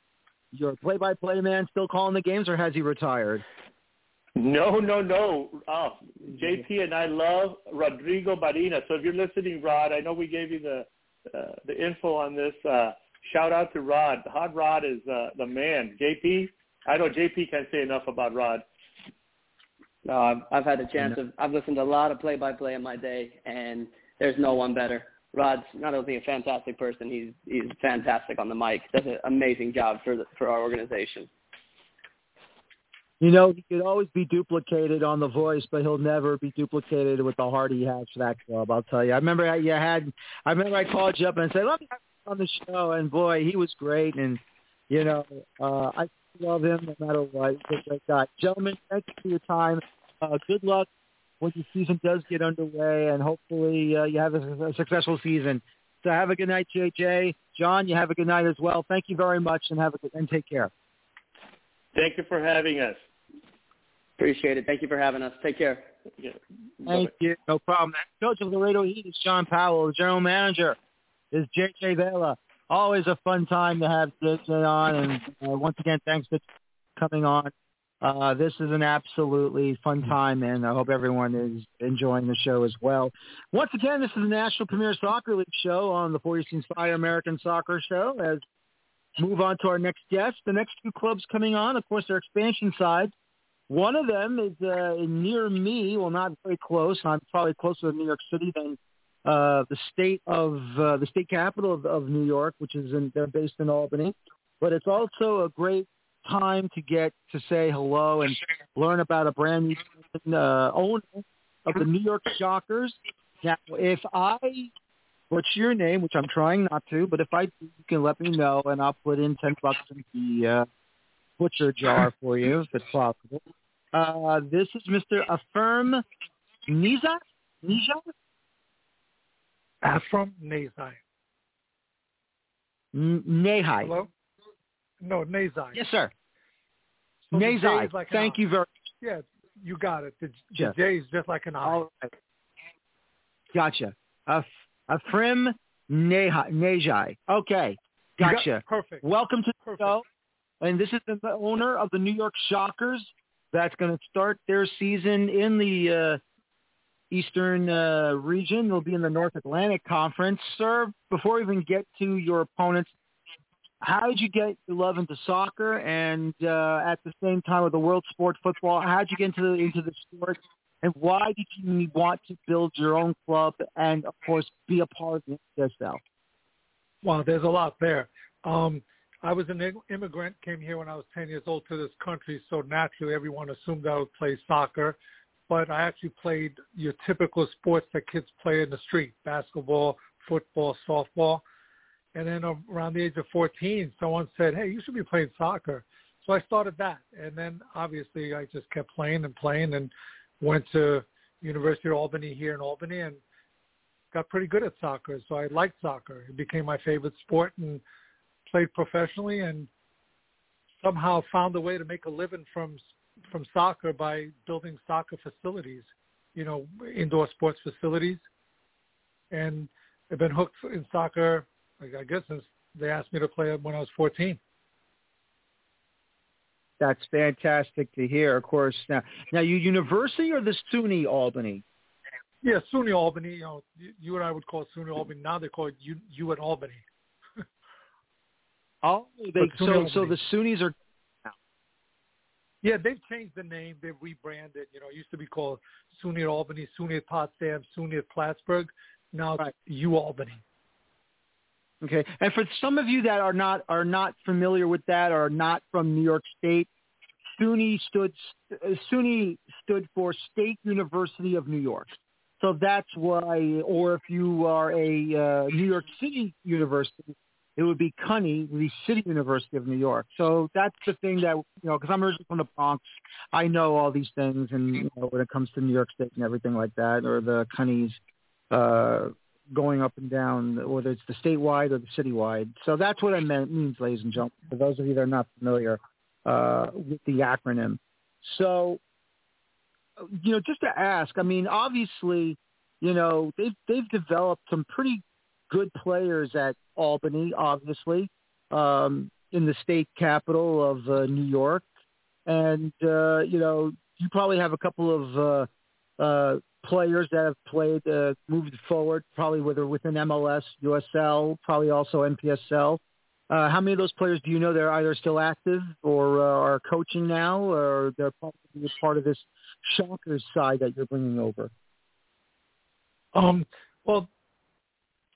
your play-by-play man still calling the games, or has he retired? No, no, no. Oh, JP and I love Rodrigo Barina. So if you're listening, Rod, I know we gave you the uh, the info on this. Uh, shout out to Rod. Hot Rod is uh, the man. JP, I know JP can't say enough about Rod. No, I've, I've had a chance of. I've listened to a lot of play-by-play in my day, and there's no one better. Rod's not only a fantastic person, he's he's fantastic on the mic. Does an amazing job for the, for our organization. You know, he could always be duplicated on The Voice, but he'll never be duplicated with the heart he has for that club. I'll tell you. I remember you had. I remember I called you up and said, "Let me have on the show," and boy, he was great. And you know, uh, I love him no matter what. He's a great guy. Gentlemen, thank you for your time. Uh, good luck when the season does get underway, and hopefully uh, you have a, a successful season. So have a good night, JJ. John, you have a good night as well. Thank you very much, and have a good and take care. Thank you for having us. Appreciate it. Thank you for having us. Take care. Yeah. Thank Bye-bye. you. No problem. Coach of the Laredo Heat is John Powell. The general manager is JJ Vela. Always a fun time to have JJ on. And uh, once again, thanks for coming on. Uh, this is an absolutely fun time, and I hope everyone is enjoying the show as well. Once again, this is the National Premier Soccer League show on the 40 Fire American Soccer Show. As move on to our next guest, the next two clubs coming on, of course, their expansion side. One of them is uh, near me, well, not very close. I'm probably closer to New York City than uh, the state of uh, the state capital of, of New York, which is in, they're based in Albany. But it's also a great time to get to say hello and learn about a brand new uh, owner of the New York Shockers. Now, if I what's your name, which I'm trying not to, but if I you can let me know, and I'll put in ten bucks in the uh, butcher jar for you if it's possible. Uh, this is Mr. Affirm Niza? Niza? Afram Nazai. N- Nahai. Hello? No, Nazai. Yes, sir. So Nazai. like Thank you very Yeah, you got it. The, the Jeff. J is just like an I. All right. Gotcha. Af- Afrim Nezaj. Okay. You got- Gotcha. perfect. Welcome to the Perfect. show. And this is the owner of the New York Shockers that's going to start their season in the uh, Eastern uh, region. They'll be in the North Atlantic Conference. Sir, before we even get to your opponents, how did you get your love into soccer? And uh, at the same time with the world sport football, how did you get into the, into the sport? And why did you want to build your own club and, of course, be a part of the SL? Wow, there's a lot there. Um, I was an immigrant, came here when I was 10 years old to this country, so naturally everyone assumed I would play soccer. But I actually played your typical sports that kids play in the street, basketball, football, softball. And then around the age of 14, someone said, hey, you should be playing soccer. So I started that. And then obviously I just kept playing and playing and went to University of Albany here in Albany and got pretty good at soccer. So I liked soccer. It became my favorite sport and played professionally and somehow found a way to make a living from from soccer by building soccer facilities, you know, indoor sports facilities. And I've been hooked in soccer, I guess, since they asked me to play when I was 14. That's fantastic to hear. Of course, now now you University or the SUNY Albany? Yeah, SUNY Albany. You know, you, you and I would call SUNY Albany. Now they call it U, U at Albany. Oh, they, so so the SUNYs are Yeah, they've changed the name. They've rebranded. You know, it used to be called SUNY Albany, SUNY Potsdam, SUNY at Plattsburgh. Now it's Right. U Albany. okay. And for some of you that are not are not familiar with that or are not from New York State, SUNY stood SUNY stood for State University of New York. So that's why, or if you are a uh, New York City University, it would be CUNY, the City University of New York. So that's the thing that you know, because I'm originally from the Bronx, I know all these things, and you know, when it comes to New York State and everything like that, or the CUNYs uh, going up and down, whether it's the statewide or the citywide. So that's what I meant means, ladies and gentlemen. For those of you that are not familiar uh, with the acronym, so you know, just to ask, I mean, obviously, you know, they've they've developed some pretty good players at Albany, obviously, um, in the state capital of uh, New York, and uh, you know, you probably have a couple of uh, uh, players that have played, uh, moved forward, probably whether within MLS, USL, probably also NPSL. Uh, how many of those players do you know they're either still active or uh, are coaching now, or they're probably part of this Shockers side that you're bringing over? Um, well,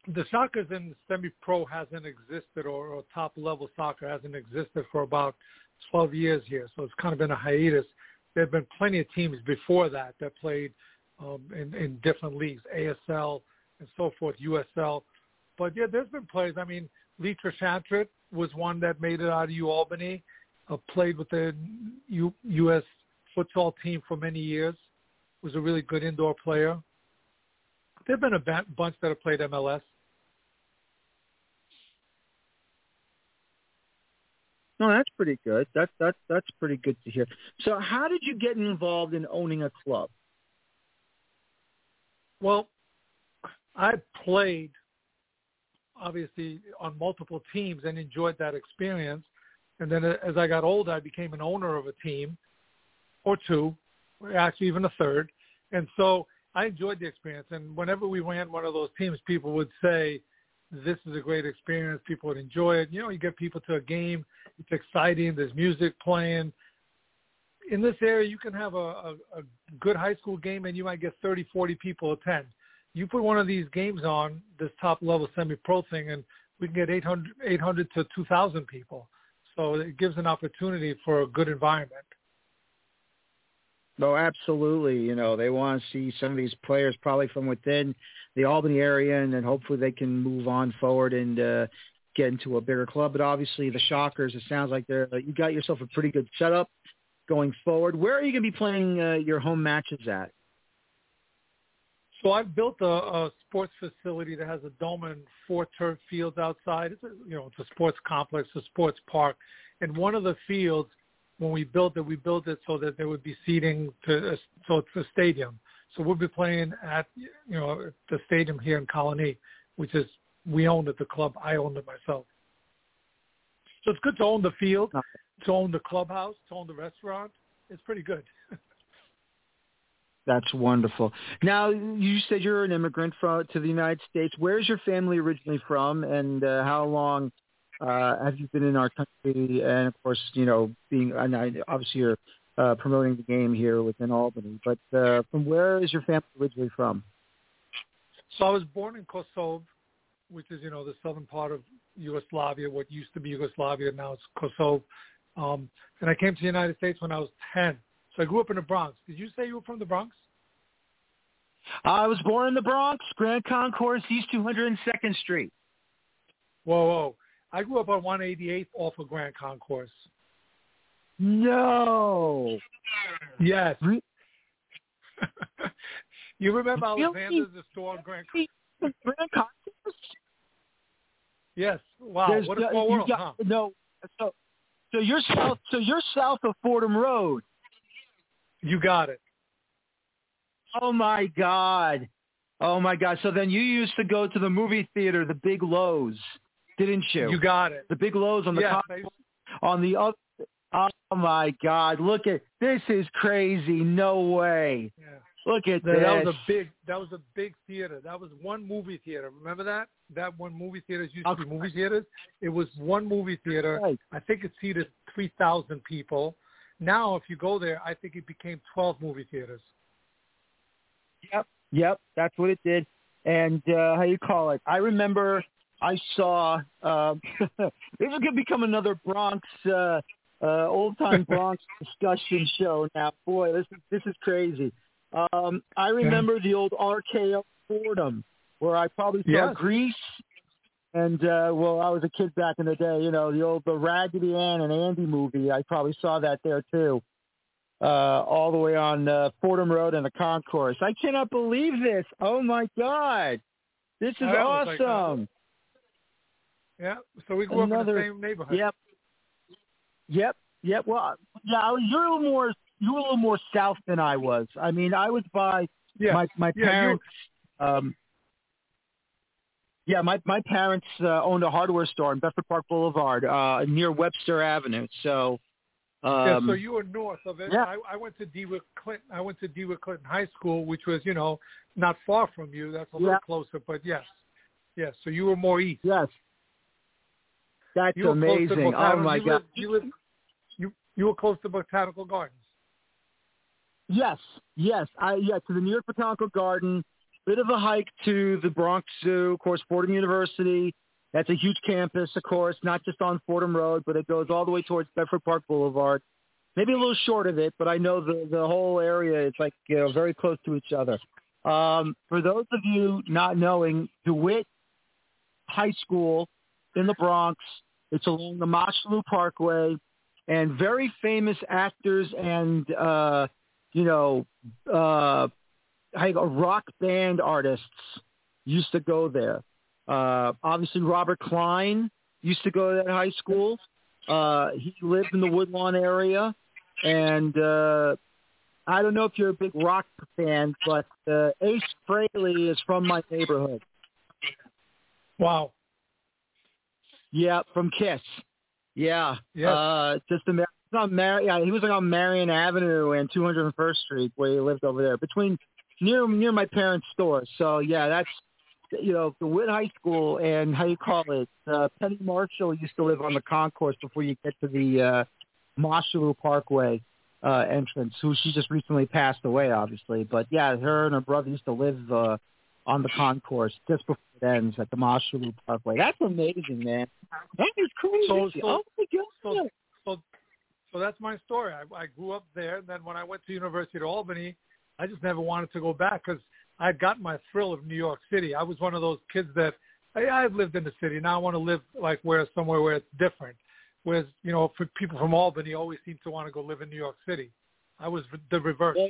the Shockers in semi-pro hasn't existed, or, or top-level soccer hasn't existed for about 12 years here, so it's kind of been a hiatus. There have been plenty of teams before that that played um, in, in different leagues, ASL and so forth, USL. But yeah, there's been players. I mean, Lee Treshantrit was one that made it out of U Albany. Uh, played with the U, U.S. futsal team for many years. Was a really good indoor player. There've been a bunch that have played MLS. No, that's pretty good. That's that's that's pretty good to hear. So, how did you get involved in owning a club? Well, I played obviously on multiple teams and enjoyed that experience. And then uh, as I got older, I became an owner of a team or two, or actually even a third. And so I enjoyed the experience. And whenever we ran one of those teams, people would say, this is a great experience. People would enjoy it. You know, you get people to a game. It's exciting. There's music playing. In this area, you can have a, a, a good high school game and you might get 30, 40 people attend you put one of these games on this top level semi-pro thing, and we can get 800, 800 to 2,000 people. So it gives an opportunity for a good environment. No, absolutely. You know, they want to see some of these players probably from within the Albany area, and then hopefully they can move on forward and uh, get into a bigger club. But obviously, the Shockers, it sounds like they're you got yourself a pretty good setup going forward. Where are you going to be playing uh, your home matches at? So I've built a, a sports facility that has a dome and four turf fields outside. It's a, you know, it's a sports complex, a sports park. And one of the fields, when we built it, we built it so that there would be seating to, so it's a stadium. So we'll be playing at, you know, the stadium here in Colonie, which is, we owned it, the club. I owned it myself. So it's good to own the field, to own the clubhouse, to own the restaurant. It's pretty good. That's wonderful. Now, you said you're an immigrant from to the United States. Where's your family originally from, and uh, how long uh, have you been in our country? And of course, you know, being and I, obviously you're uh, promoting the game here within Albany. But uh, from where is your family originally from? So I was born in Kosovo, which is you know the southern part of Yugoslavia, what used to be Yugoslavia, now it's Kosovo. Um, and I came to the United States when I was ten. So I grew up in the Bronx. Did you say you were from the Bronx? I was born in the Bronx, Grand Concourse, East 202nd Street. Whoa, whoa. I grew up on 188th off of Grand Concourse. No. Yes. you remember Alexander's the store on Grand Concourse? Grand Concourse? Yes. Wow. There's, what a small world, got, huh? No. So, so you're south. So you're south of Fordham Road. You got it. Oh my God. Oh my God. So then you used to go to the movie theater, the Big Lowe's, didn't you? You got it. The Big Loew's on the yeah, on the other. Oh my God! Look at this is crazy. No way. Yeah. Look at that. That was a big. That was a big theater. That was one movie theater. Remember that? That one movie theater used to be movie theaters. It was one movie theater. Right. I think it seated three thousand people. Now, if you go there, I think it became 12 movie theaters. Yep, yep, that's what it did. And uh, how you call it? I remember I saw. Uh, this is going to become another Bronx, uh, uh, old time Bronx discussion show. Now, boy, this is this is crazy. Um, I remember the old RKO Fordham, where I probably saw yes. Grease and uh, well, I was a kid back in the day. You know, the old the Raggedy Ann and Andy movie. I probably saw that there too. Uh, all the way on uh, Fordham Road and the Concourse. I cannot believe this. Oh my God, this is awesome. Yeah, so we grew Another, up in the same neighborhood. Yep. Yep. Yep. Well, yeah, you're a little more you were a little more south than I was. I mean, I was by yeah. my my Yeah, parents. um, yeah, my my parents uh, owned a hardware store in Bedford Park Boulevard uh, near Webster Avenue. So, um, yeah, so you were north of it. yeah. I, I went to DeWitt Clinton. I went to DeWitt Clinton High School, which was, you know, not far from you. That's a little Yeah. closer, but yes, yes. So you were more east. yes, that's You were close to amazing. Oh my you god! Lived, you lived, you you were close to Botanical Gardens. Yes, yes, I yeah to the New York Botanical Garden. Bit of a hike to the Bronx Zoo, of course, Fordham University. That's a huge campus, of course, not just on Fordham Road, but it goes all the way towards Bedford Park Boulevard. Maybe a little short of it, but I know the the whole area is like you know very close to each other. Um, for those of you not knowing, DeWitt High School in the Bronx, it's along the Mosholu Parkway, and very famous actors and uh, you know, uh, you rock band artists used to go there. Uh, obviously, Robert Klein used to go to that high school. Uh, he lived in the Woodlawn area, and uh, I don't know if you're a big rock fan, but uh, Ace Frehley is from my neighborhood. Wow. Yeah, from Kiss. Yeah. Yeah. Uh, just a, he's on Mar- yeah, he was like on Marion Avenue and 201st Street where he lived over there between near near my parents' store. So yeah, that's you know DeWitt High School and how you call it. Uh, Penny Marshall used to live on the concourse before you get to the uh, Mosholu Parkway uh, entrance. Who she just recently passed away, obviously. But yeah, her and her brother used to live uh, on the concourse just before it ends at the Mosholu Parkway. That's amazing, man. That is crazy. So- so- oh my god. So, so, so that's my story. I, I grew up there, and then when I went to University of Albany, I just never wanted to go back because I'd gotten my thrill of New York City. I was one of those kids that hey, I've lived in the city. Now I want to live like where somewhere where it's different. Whereas you know, for people from Albany, always seem to want to go live in New York City. I was the reverse. Well,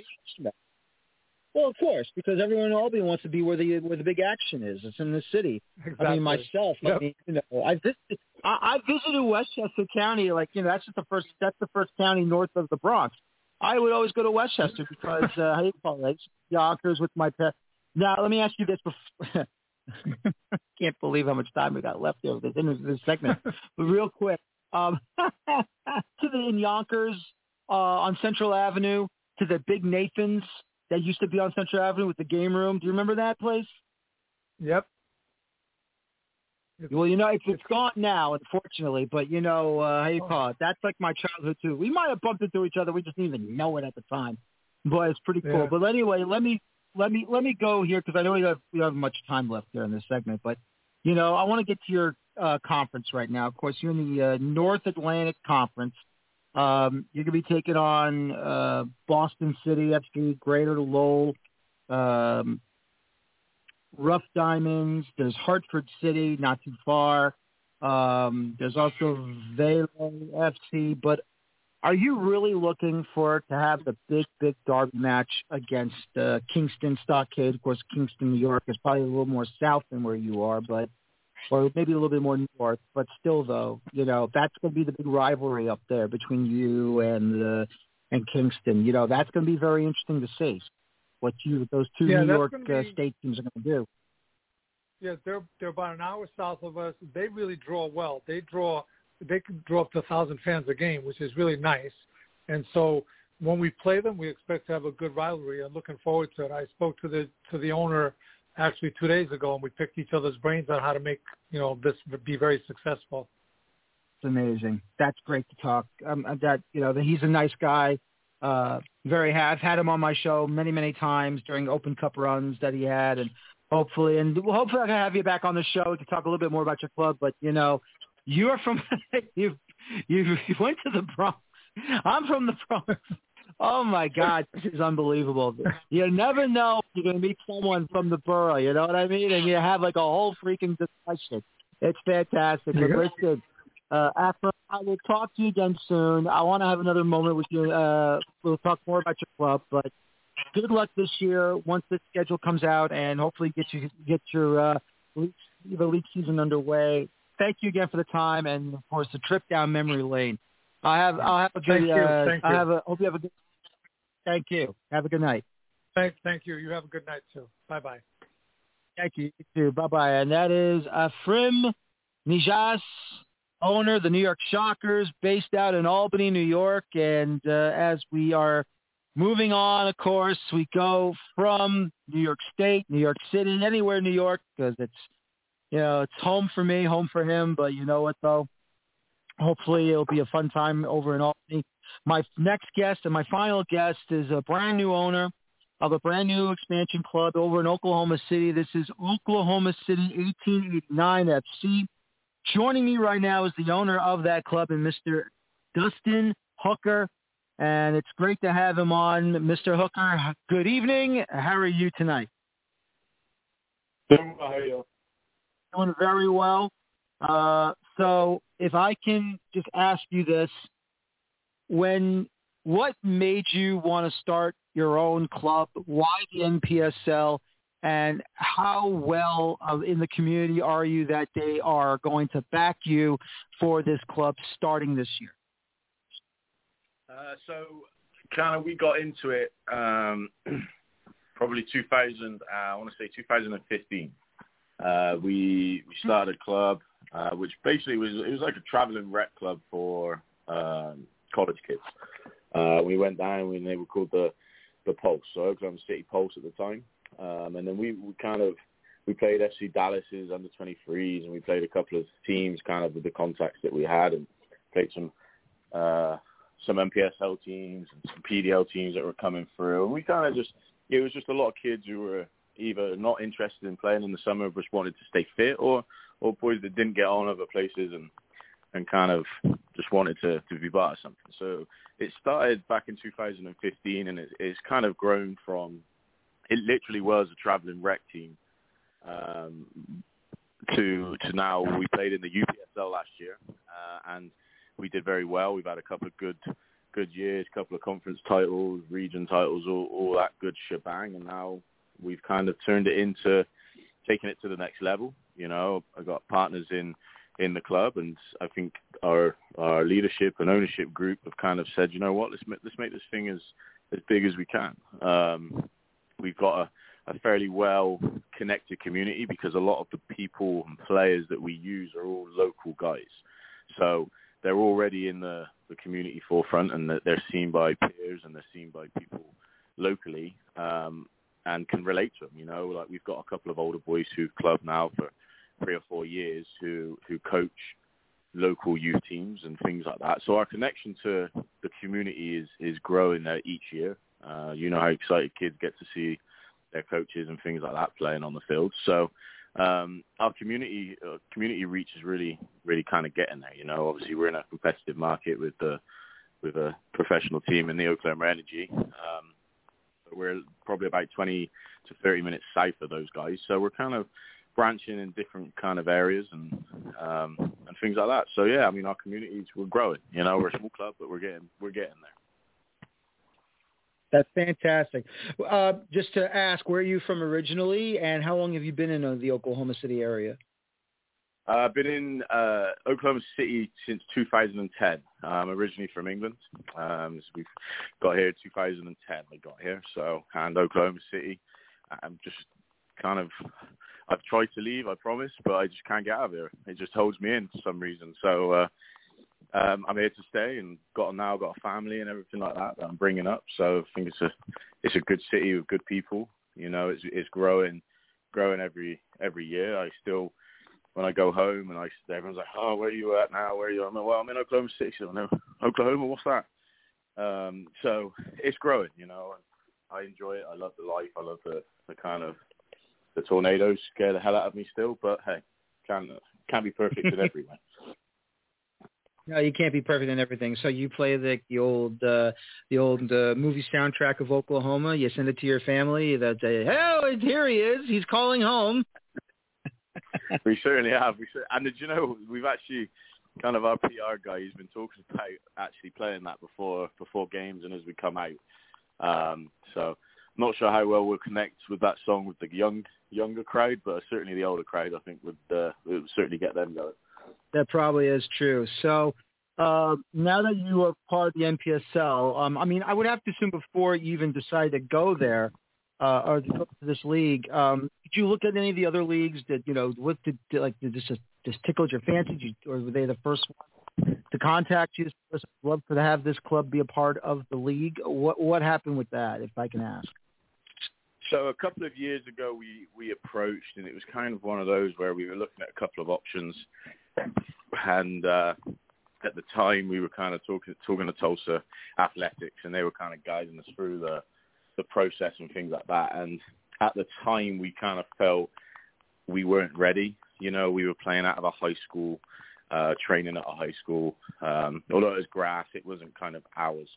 well, of course, because everyone in Albany wants to be where the where the big action is. It's in the city. Exactly. I mean, myself. I mean, you know, I visited. I, I visited Westchester County. Like, you know, that's just the first. That's the first county north of the Bronx. I would always go to Westchester because uh, how do you call it? Yonkers with my pet. Now, let me ask you this. Before, can't believe how much time we got left here with this, in this segment. but real quick, um, to the in Yonkers uh, on Central Avenue, to the Big Nathan's that used to be on Central Avenue with the game room. Do you remember that place? Yep. Well, you know, it's, it's gone now, unfortunately. But you know, uh, how you Oh. That's like my childhood too. We might have bumped into each other. We just didn't even know it at the time. But it's pretty cool. Yeah. But anyway, let me let me let me go here because I know we have we don't have much time left here in this segment. But you know, I want to get to your uh, conference right now. Of course, you're in the uh, North Atlantic Conference. Um, you're going to be taking on uh, Boston City, FC, Greater Lowell, um, Rough Diamonds. There's Hartford City, not too far. Um, there's also Valeo FC. But are you really looking for to have the big, big derby match against uh, Kingston Stockade? Of course, Kingston, New York is probably a little more south than where you are, but or maybe a little bit more north. But still, though, you know that's going to be the big rivalry up there between you and uh, and Kingston. You know that's going to be very interesting to see what you those two Yeah, New York gonna uh, state teams are going to do. Yeah, they're they're about an hour south of us. They really draw well. They draw they can draw up to a thousand fans a game, which is really nice. And so when we play them, we expect to have a good rivalry. I'm looking forward to it. I spoke to the to the owner actually two days ago, and we picked each other's brains on how to make you know this be very successful. It's amazing. That's great to talk. Um, that you know that he's a nice guy. Uh, very. ha- I've had him on my show many, many times during Open Cup runs that he had, and hopefully, and hopefully, I can have you back on the show. to talk a little bit more about your club. But you know, you're from. You you went to the Bronx. I'm from the Bronx. Oh my God, this is unbelievable. You never know if you're going to meet someone from the borough. You know what I mean? And you have like a whole freaking discussion. It's fantastic. Yeah. listen, uh, after I will talk to you again soon. I want to have another moment with you. Uh, we'll talk more about your club, but good luck this year once the schedule comes out, and hopefully get you get your uh, league, the league season underway. Thank you again for the time, and of course the trip down memory lane. I have I'll have a good. Thank you. Uh, Thank I you. have a hope you have a good. Thank you. Have a good night. Thank, thank you. You have a good night too. Bye bye. Thank you. You too. Bye bye. And that is Efrem Nijas, owner of the New York Shockers, based out in Albany, New York. And uh, as we are moving on, of course, we go from New York State, New York City, anywhere in New York, because it's you know it's home for me, home for him. But you know what though? Hopefully, it'll be a fun time over in Albany. My next guest and my final guest is a brand new owner of a brand new expansion club over in Oklahoma City. This is Oklahoma City 1889 FC. Joining me right now is the owner of that club and Mr. Dustin Hooker. And it's great to have him on. Mr. Hooker, good evening. How are you tonight? Doing well. How are you? Doing very well. Uh, so if I can just ask you this, when what made you want to start your own club? Why the NPSL? And how well in the community are you that they are going to back you for this club starting this year? Uh, so, kind of, we got into it um, probably 2000. Uh, I want to say 2015. Uh, we we started a club, uh, which basically was it was like a traveling rec club for um, college kids. Uh, we went down and they were called the the Pulse, so Oklahoma City Pulse at the time. Um, and then we, we kind of we played FC Dallas's under 23s, and we played a couple of teams kind of with the contacts that we had, and played some uh, some NPSL teams and some PDL teams that were coming through. And we kind of just it was just a lot of kids who were either not interested in playing in the summer, just wanted to stay fit, or or boys that didn't get on other places and and kind of just wanted to to be part of something. So it started back in 2015, and it, it's kind of grown from. It literally was a traveling rec team um, to to now. We played in the UPSL last year, uh, and we did very well. We've had a couple of good good years, couple of conference titles, region titles, all, all that good shebang, and now we've kind of turned it into taking it to the next level. You know, I've got partners in in the club, and I think our our leadership and ownership group have kind of said, you know what, let's make, let's make this thing as as big as we can. Um, we've got a, a fairly well connected community because a lot of the people and players that we use are all local guys, so they're already in the the community forefront, and they're seen by peers and they're seen by people locally. Um, and can relate to them, you know, like we've got a couple of older boys who've clubbed now for three or four years who who coach local youth teams and things like that. So our connection to the community is is growing uh, each year. Uh, you know how excited kids get to see their coaches and things like that playing on the field. So um, our community uh, community reach is really really kind of getting there. You know, obviously we're in a competitive market with the with a professional team in the Oklahoma Energy. Um, we're probably about 20 to 30 minutes south of those guys. So we're kind of branching in different kind of areas and um, and things like that. So yeah, I mean our communities we're growing. You know, we're a small club, but we're getting we're getting there. That's fantastic. Uh, just to ask, where are you from originally, and how long have you been in uh, the Oklahoma City area? Uh, I've been in uh, Oklahoma City since 2010. I'm originally from England. Um, so we've got here 2010. I got here, so and Oklahoma City. I'm just kind of I've tried to leave, I promise, but I just can't get out of here. It just holds me in for some reason. So uh, um, I'm here to stay, and got now got a family and everything like that that I'm bringing up. So I think it's a it's a good city with good people. You know, it's it's growing growing every every year. I still when I go home and I everyone's like, oh, where are you at now? Where are you? I'm like, well, I'm in Oklahoma City. So, no, Oklahoma, what's that? Um, so it's growing, you know. I enjoy it. I love the life. I love the the kind of the tornadoes scare the hell out of me still, but hey, can't can't be perfect in every way. No, you can't be perfect in everything. So you play the the old uh, the old uh, movie soundtrack of Oklahoma. You send it to your family. That say, "Oh, here he is. He's calling home." we certainly have. We and did you know we've actually kind of our PR guy. He's been talking about actually playing that before before games and as we come out. Um, so not sure how well we'll connect with that song with the young younger crowd, but certainly the older crowd I think would uh, certainly get them going. That probably is true. So uh, now that you are part of the NPSL, um, I mean, I would have to assume before you even decided to go there uh, or this league, um, did you look at any of the other leagues that you know what did, like did this just tickled your fancy, you, or were they the first one to contact you? Love to have this club be a part of the league. What what happened with that, if I can ask? So a couple of years ago, we we approached, and it was kind of one of those where we were looking at a couple of options, and uh, at the time we were kind of talking talking to Tulsa Athletics, and they were kind of guiding us through the the process and things like that. And at the time, we kind of felt we weren't ready. You know, we were playing out of a high school, uh, training at a high school. Um, although it was grass, it wasn't kind of ours.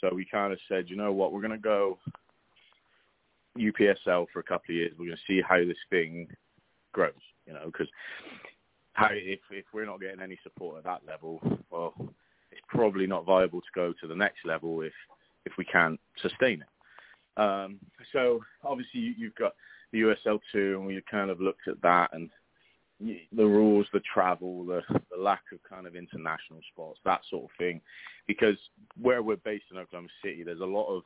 So we kind of said, you know what, we're going to go UPSL for a couple of years. We're going to see how this thing grows. You know, because if if we're not getting any support at that level, well, it's probably not viable to go to the next level if if we can't sustain it. Um, so obviously you, you've got the USL two, and we kind of looked at that and the rules, the travel, the, the lack of kind of international sports, that sort of thing. Because where we're based in Oklahoma City, there's a lot of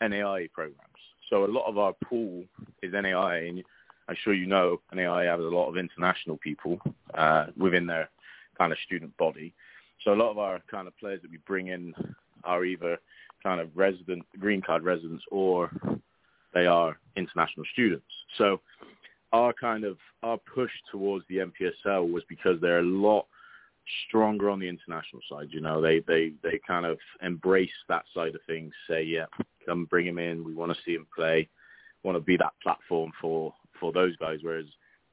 NAI programs. So a lot of our pool is NAI, and I'm sure you know NAI has a lot of international people uh, within their kind of student body. So a lot of our kind of players that we bring in are either kind of resident, green card residents, or they are international students. So our kind of our push towards the NPSL was because they're a lot stronger on the international side. You know, they they they kind of embrace that side of things. Say, yeah, come bring him in. We want to see him play. Want to be that platform for for those guys. Whereas,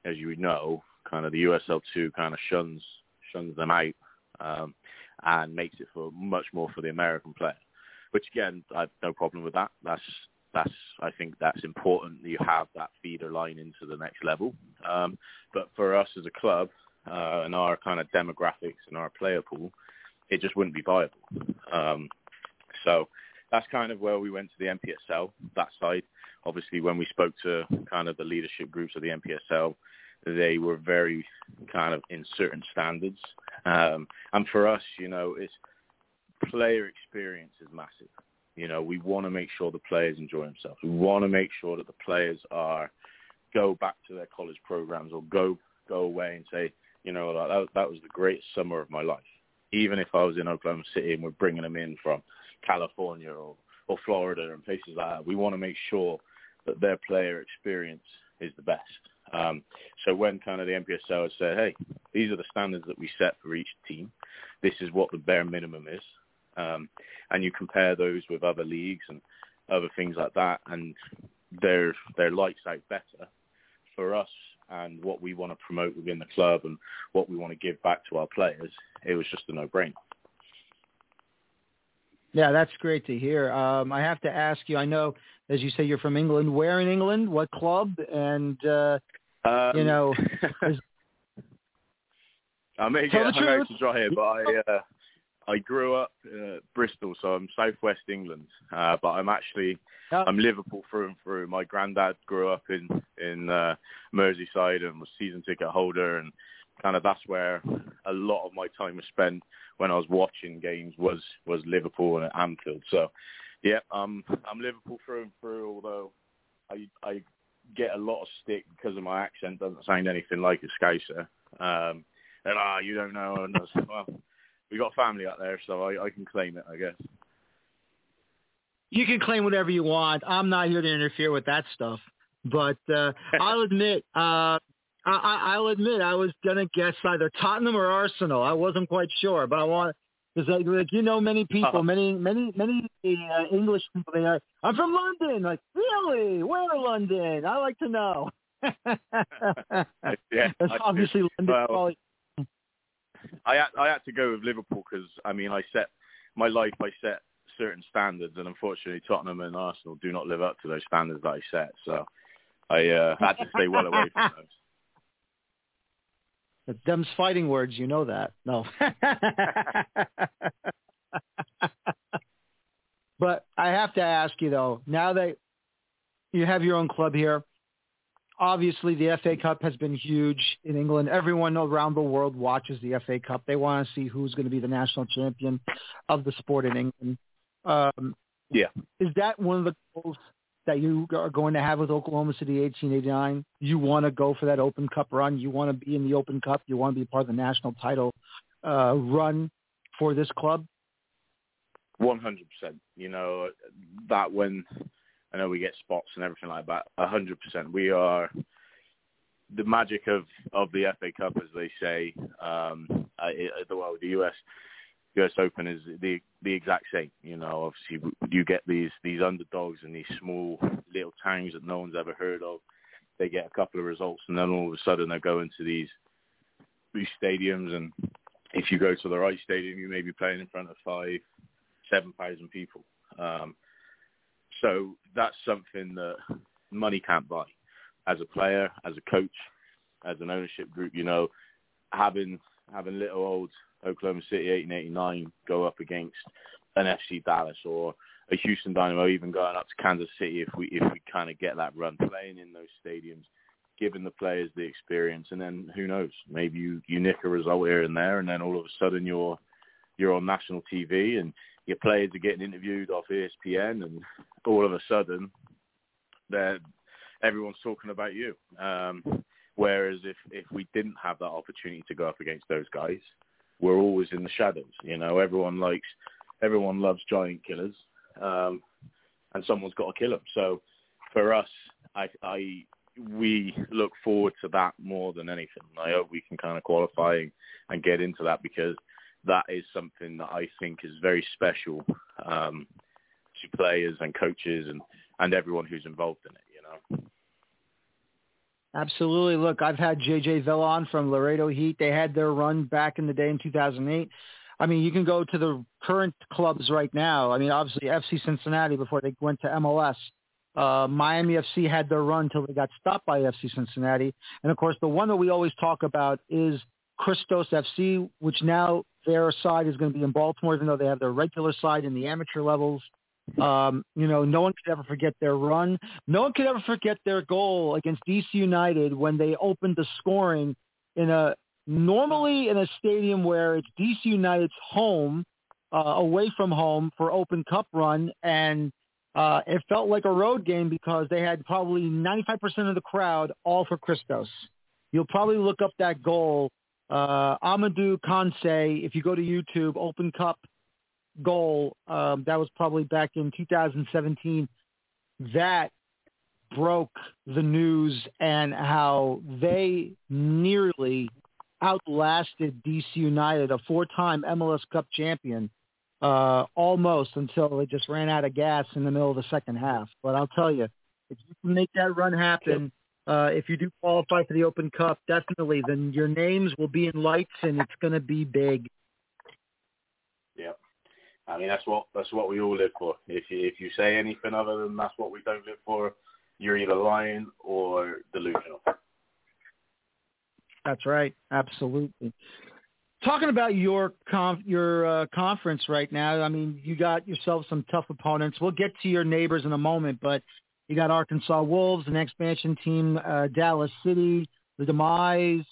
as you know, kind of the USL two kind of shuns shuns them out um, and makes it for much more for the American player. Which again, I have no problem with that. That's that's I think that's important that you have that feeder line into the next level. Um, but for us as a club uh, and our kind of demographics and our player pool, it just wouldn't be viable. Um, so that's kind of where we went to the NPSL, that side. Obviously, when we spoke to kind of the leadership groups of the NPSL, they were very kind of in certain standards. Um, and for us, you know, it's player experience is massive. You know, we want to make sure the players enjoy themselves. We want to make sure that the players are go back to their college programs or go go away and say, you know, that that was the greatest summer of my life. Even if I was in Oklahoma City and we're bringing them in from California or or Florida and places like that, we want to make sure that their player experience is the best. Um, so when kind of the NPSL has said, hey, these are the standards that we set for each team. This is what the bare minimum is um, and you compare those with other leagues and other things like that, and they're they're lights out better for us and what we want to promote within the club and what we want to give back to our players. It was just a no-brainer. Yeah, that's great to hear. Um, I have to ask you. I know, as you say, you're from England. Where in England? What club? And uh, um, you know, I may get hung out to dry here, but I uh, I grew up uh, Bristol, so I'm southwest England, uh, but I'm actually. I'm Liverpool through and through. My granddad grew up in in uh, Merseyside and was season ticket holder, and kind of that's where a lot of my time was spent when I was watching games was was Liverpool and Anfield. So, yeah, um, I'm Liverpool through and through. Although I I get a lot of stick because of my accent doesn't sound anything like a Scouser. Um, and ah, you don't know. And well, we got family out there, so I, I can claim it, I guess. You can claim whatever you want. I'm not here to interfere with that stuff. But uh, I'll admit, uh, I, I'll admit, I was gonna guess either Tottenham or Arsenal. I wasn't quite sure, but I want because like, like you know many people, uh-huh. many many many uh, English people. They are. I'm from London. Like really? Where London? I like to know. yeah, That's obviously London. Well, I had, I had to go with Liverpool because I mean I set my life I set certain standards and unfortunately Tottenham and Arsenal do not live up to those standards that I set so I uh, had to stay well away from those. Them's fighting words, you know that. No. but I have to ask you though, now that you have your own club here, obviously the FA Cup has been huge in England. Everyone around the world watches the FA Cup. They want to see who's going to be the national champion of the sport in England. Um, yeah. Is that one of the goals that you are going to have with Oklahoma City 1889? You want to go for that Open Cup run. You want to be in the Open Cup. You want to be part of the national title uh, run for this club. One hundred percent. You know that when I know we get spots and everything like that. A hundred percent. We are the magic of of the FA Cup, as they say. Um, uh, the well, the US US Open is the the exact same. You know, obviously you get these these underdogs and these small little towns that no one's ever heard of. They get a couple of results, and then all of a sudden they go into these these stadiums. And if you go to the right stadium, you may be playing in front of five, seven thousand people. Um, so that's something that money can't buy. As a player, as a coach, as an ownership group, you know, having having little old Oklahoma City 1889 go up against an FC Dallas or a Houston Dynamo, even going up to Kansas City if we if we kind of get that run, playing in those stadiums, giving the players the experience, and then who knows, maybe you you nick a result here and there, and then all of a sudden you're you're on national TV and your players are getting interviewed off ESPN, and all of a sudden, they're everyone's talking about you. Um, whereas if if we didn't have that opportunity to go up against those guys, we're always in the shadows. You know, everyone likes, everyone loves giant killers, um, and someone's got to kill them. So for us, I, I we look forward to that more than anything. I hope we can kind of qualify and get into that because that is something that I think is very special um, to players and coaches and, and everyone who's involved in it, you know. Absolutely. Look, I've had JJ Vela from Laredo Heat. They had their run back in the day in 2008. I mean, you can go to the current clubs right now. I mean, obviously FC Cincinnati before they went to MLS. Uh, Miami FC had their run until they got stopped by FC Cincinnati. And of course, the one that we always talk about is Christos FC, which now their side is going to be in Baltimore, even though they have their regular side in the amateur levels. Um, you know, no one could ever forget their run. No one could ever forget their goal against DC United when they opened the scoring in a normally in a stadium where it's DC United's home, uh, away from home for Open Cup run, and uh, it felt like a road game because they had probably 95% of the crowd all for Christos. You'll probably look up that goal uh, Amadou Kansé, if you go to YouTube, Open Cup goal, um, that was probably back in 2017. That broke the news and how they nearly outlasted DC United, a four-time MLS Cup champion, uh, almost until they just ran out of gas in the middle of the second half. But I'll tell you, if you can make that run happen, uh, if you do qualify for the Open Cup, definitely, then your names will be in lights and it's going to be big. Yeah, I mean that's what that's what we all live for. If you, if you say anything other than that's what we don't live for, you're either lying or delusional. That's right, absolutely. Talking about your conf- your uh, conference right now, I mean, you got yourself some tough opponents. We'll get to your neighbors in a moment, but you got Arkansas Wolves, an expansion team, uh, Dallas City, the Demise,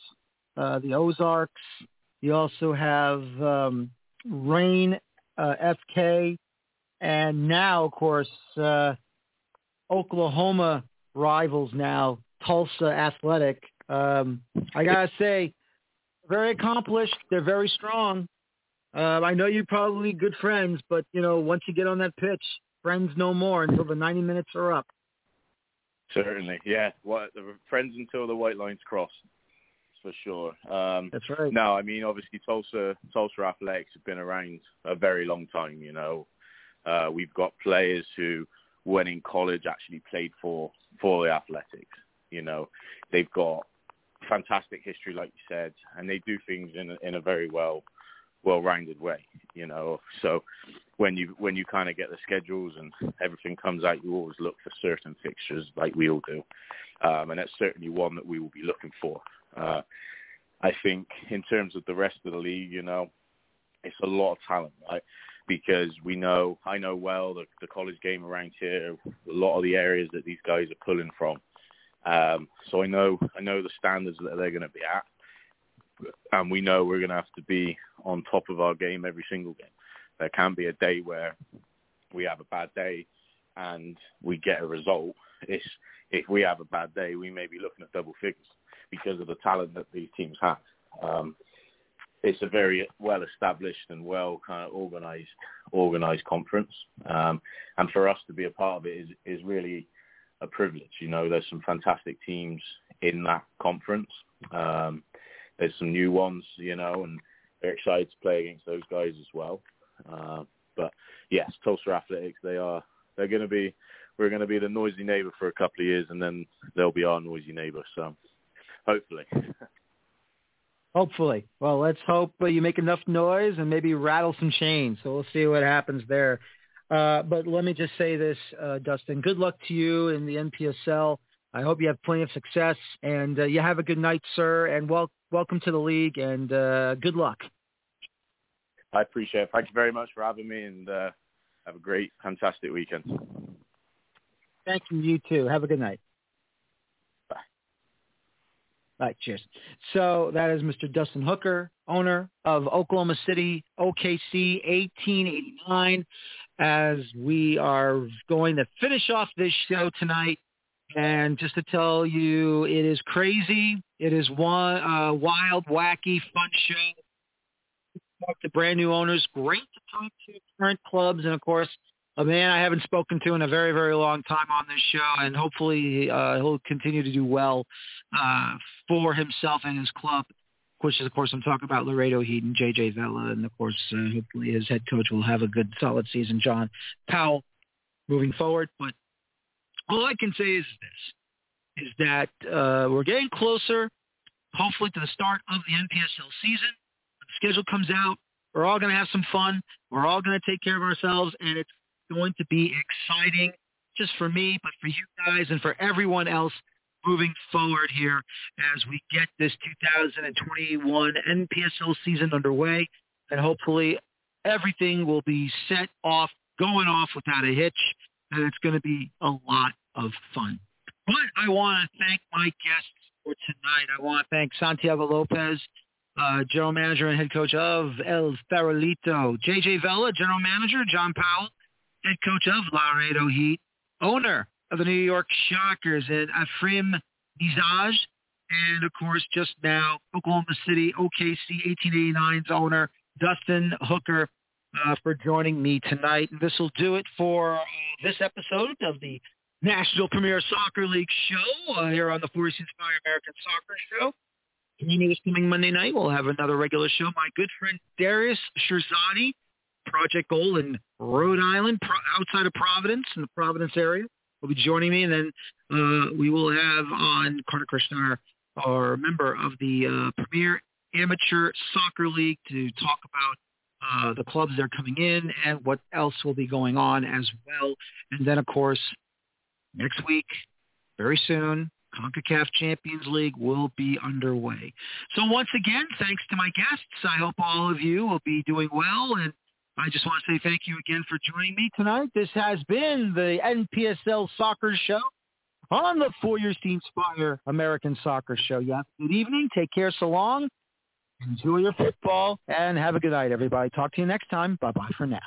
uh, the Ozarks. You also have um, Reign, uh, FK, and now, of course, uh, Oklahoma rivals now, Tulsa Athletic. Um, I gotta say, very accomplished. They're very strong. Uh, I know you're probably good friends, but you know, once you get on that pitch, friends no more until the 90 minutes are up. Certainly, yeah. What friends until the white lines cross, for sure. Um, That's right. No, I mean obviously Tulsa Tulsa Athletics have been around a very long time. You know, uh, we've got players who, when in college, actually played for for the Athletics. You know, they've got fantastic history, like you said, and they do things in a, in a very well well-rounded way, you know. So when you when you kind of get the schedules and everything comes out, you always look for certain fixtures, like we all do, um, and that's certainly one that we will be looking for. Uh, I think in terms of the rest of the league, you know, it's a lot of talent, right? Because we know, I know well the, the college game around here, a lot of the areas that these guys are pulling from. Um, so I know I know the standards that they're going to be at, and we know we're going to have to be on top of our game every single game. There can be a day where we have a bad day and we get a result. It's, if we have a bad day, we may be looking at double figures because of the talent that these teams have. Um, it's a very well established and well kind of organized organized conference um, and for us to be a part of it is is really a privilege you know there's some fantastic teams in that conference um, there's some new ones you know and they're excited to play against those guys as well uh, but yes Tulsa Athletics they are they're going to be we're going to be the noisy neighbor for a couple of years and then they'll be our noisy neighbor so hopefully Hopefully. Well, let's hope you make enough noise and maybe rattle some chains. So we'll see what happens there. Uh, but let me just say this, uh, Dustin. Good luck to you in the NPSL. I hope you have plenty of success, and uh, you have a good night, sir. And wel- welcome to the league, and uh, good luck. I appreciate it. Thank you very much for having me, and uh, have a great, fantastic weekend. Thank you. You too. Have a good night. All right, cheers. So that is Mr. Dustin Hooker, owner of Oklahoma City OKC 1889. As we are going to finish off this show tonight, and just to tell you, it is crazy. It is one uh, wild, wacky, fun show. Talk to brand new owners. Great to talk to current clubs, and of course, a man I haven't spoken to in a very, very long time on this show, and hopefully uh, he'll continue to do well uh, for himself and his club. Which is, of course, I'm talking about Laredo Heat and J.J. Vela, and of course, uh, hopefully his head coach will have a good, solid season, John Powell, moving forward. But all I can say is this: is that uh, we're getting closer, hopefully, to the start of the NPSL season. Schedule comes out, we're all going to have some fun. We're all going to take care of ourselves, and it's going to be exciting just for me, but for you guys and for everyone else moving forward here as we get this 2021 NPSL season underway. And hopefully everything will be set off, going off without a hitch. And it's going to be a lot of fun. But I want to thank my guests for tonight. I want to thank Santiago Lopez, uh, general manager and head coach of El Farolito. JJ Vela, general manager. John Powell, head coach of Laredo Heat, owner of the New York Shockers, and Afrim Nezaj, and of course, just now, Oklahoma City OKC 1889's owner, Dustin Hooker, uh, for joining me tonight. This will do it for uh, this episode of the National Premier Soccer League show uh, here on the Four Seasons Fire American Soccer Show. Community this coming Monday night, we'll have another regular show. My good friend Darius Shirzadi Project Goal in Rhode Island, pro- outside of Providence, in the Providence area, will be joining me. And then uh, we will have on Carter Krishnar, our member of the uh, Premier Amateur Soccer League, to talk about uh, the clubs that are coming in and what else will be going on as well. And then, of course, next week, very soon, CONCACAF Champions League will be underway. So once again, thanks to my guests. I hope all of you will be doing well and I just want to say thank you again for joining me tonight. This has been the NPSL Soccer Show on the Feuerstein Spire American Soccer Show. You have a good evening. Take care. So long. Enjoy your football and have a good night, everybody. Talk to you next time. Bye-bye for now.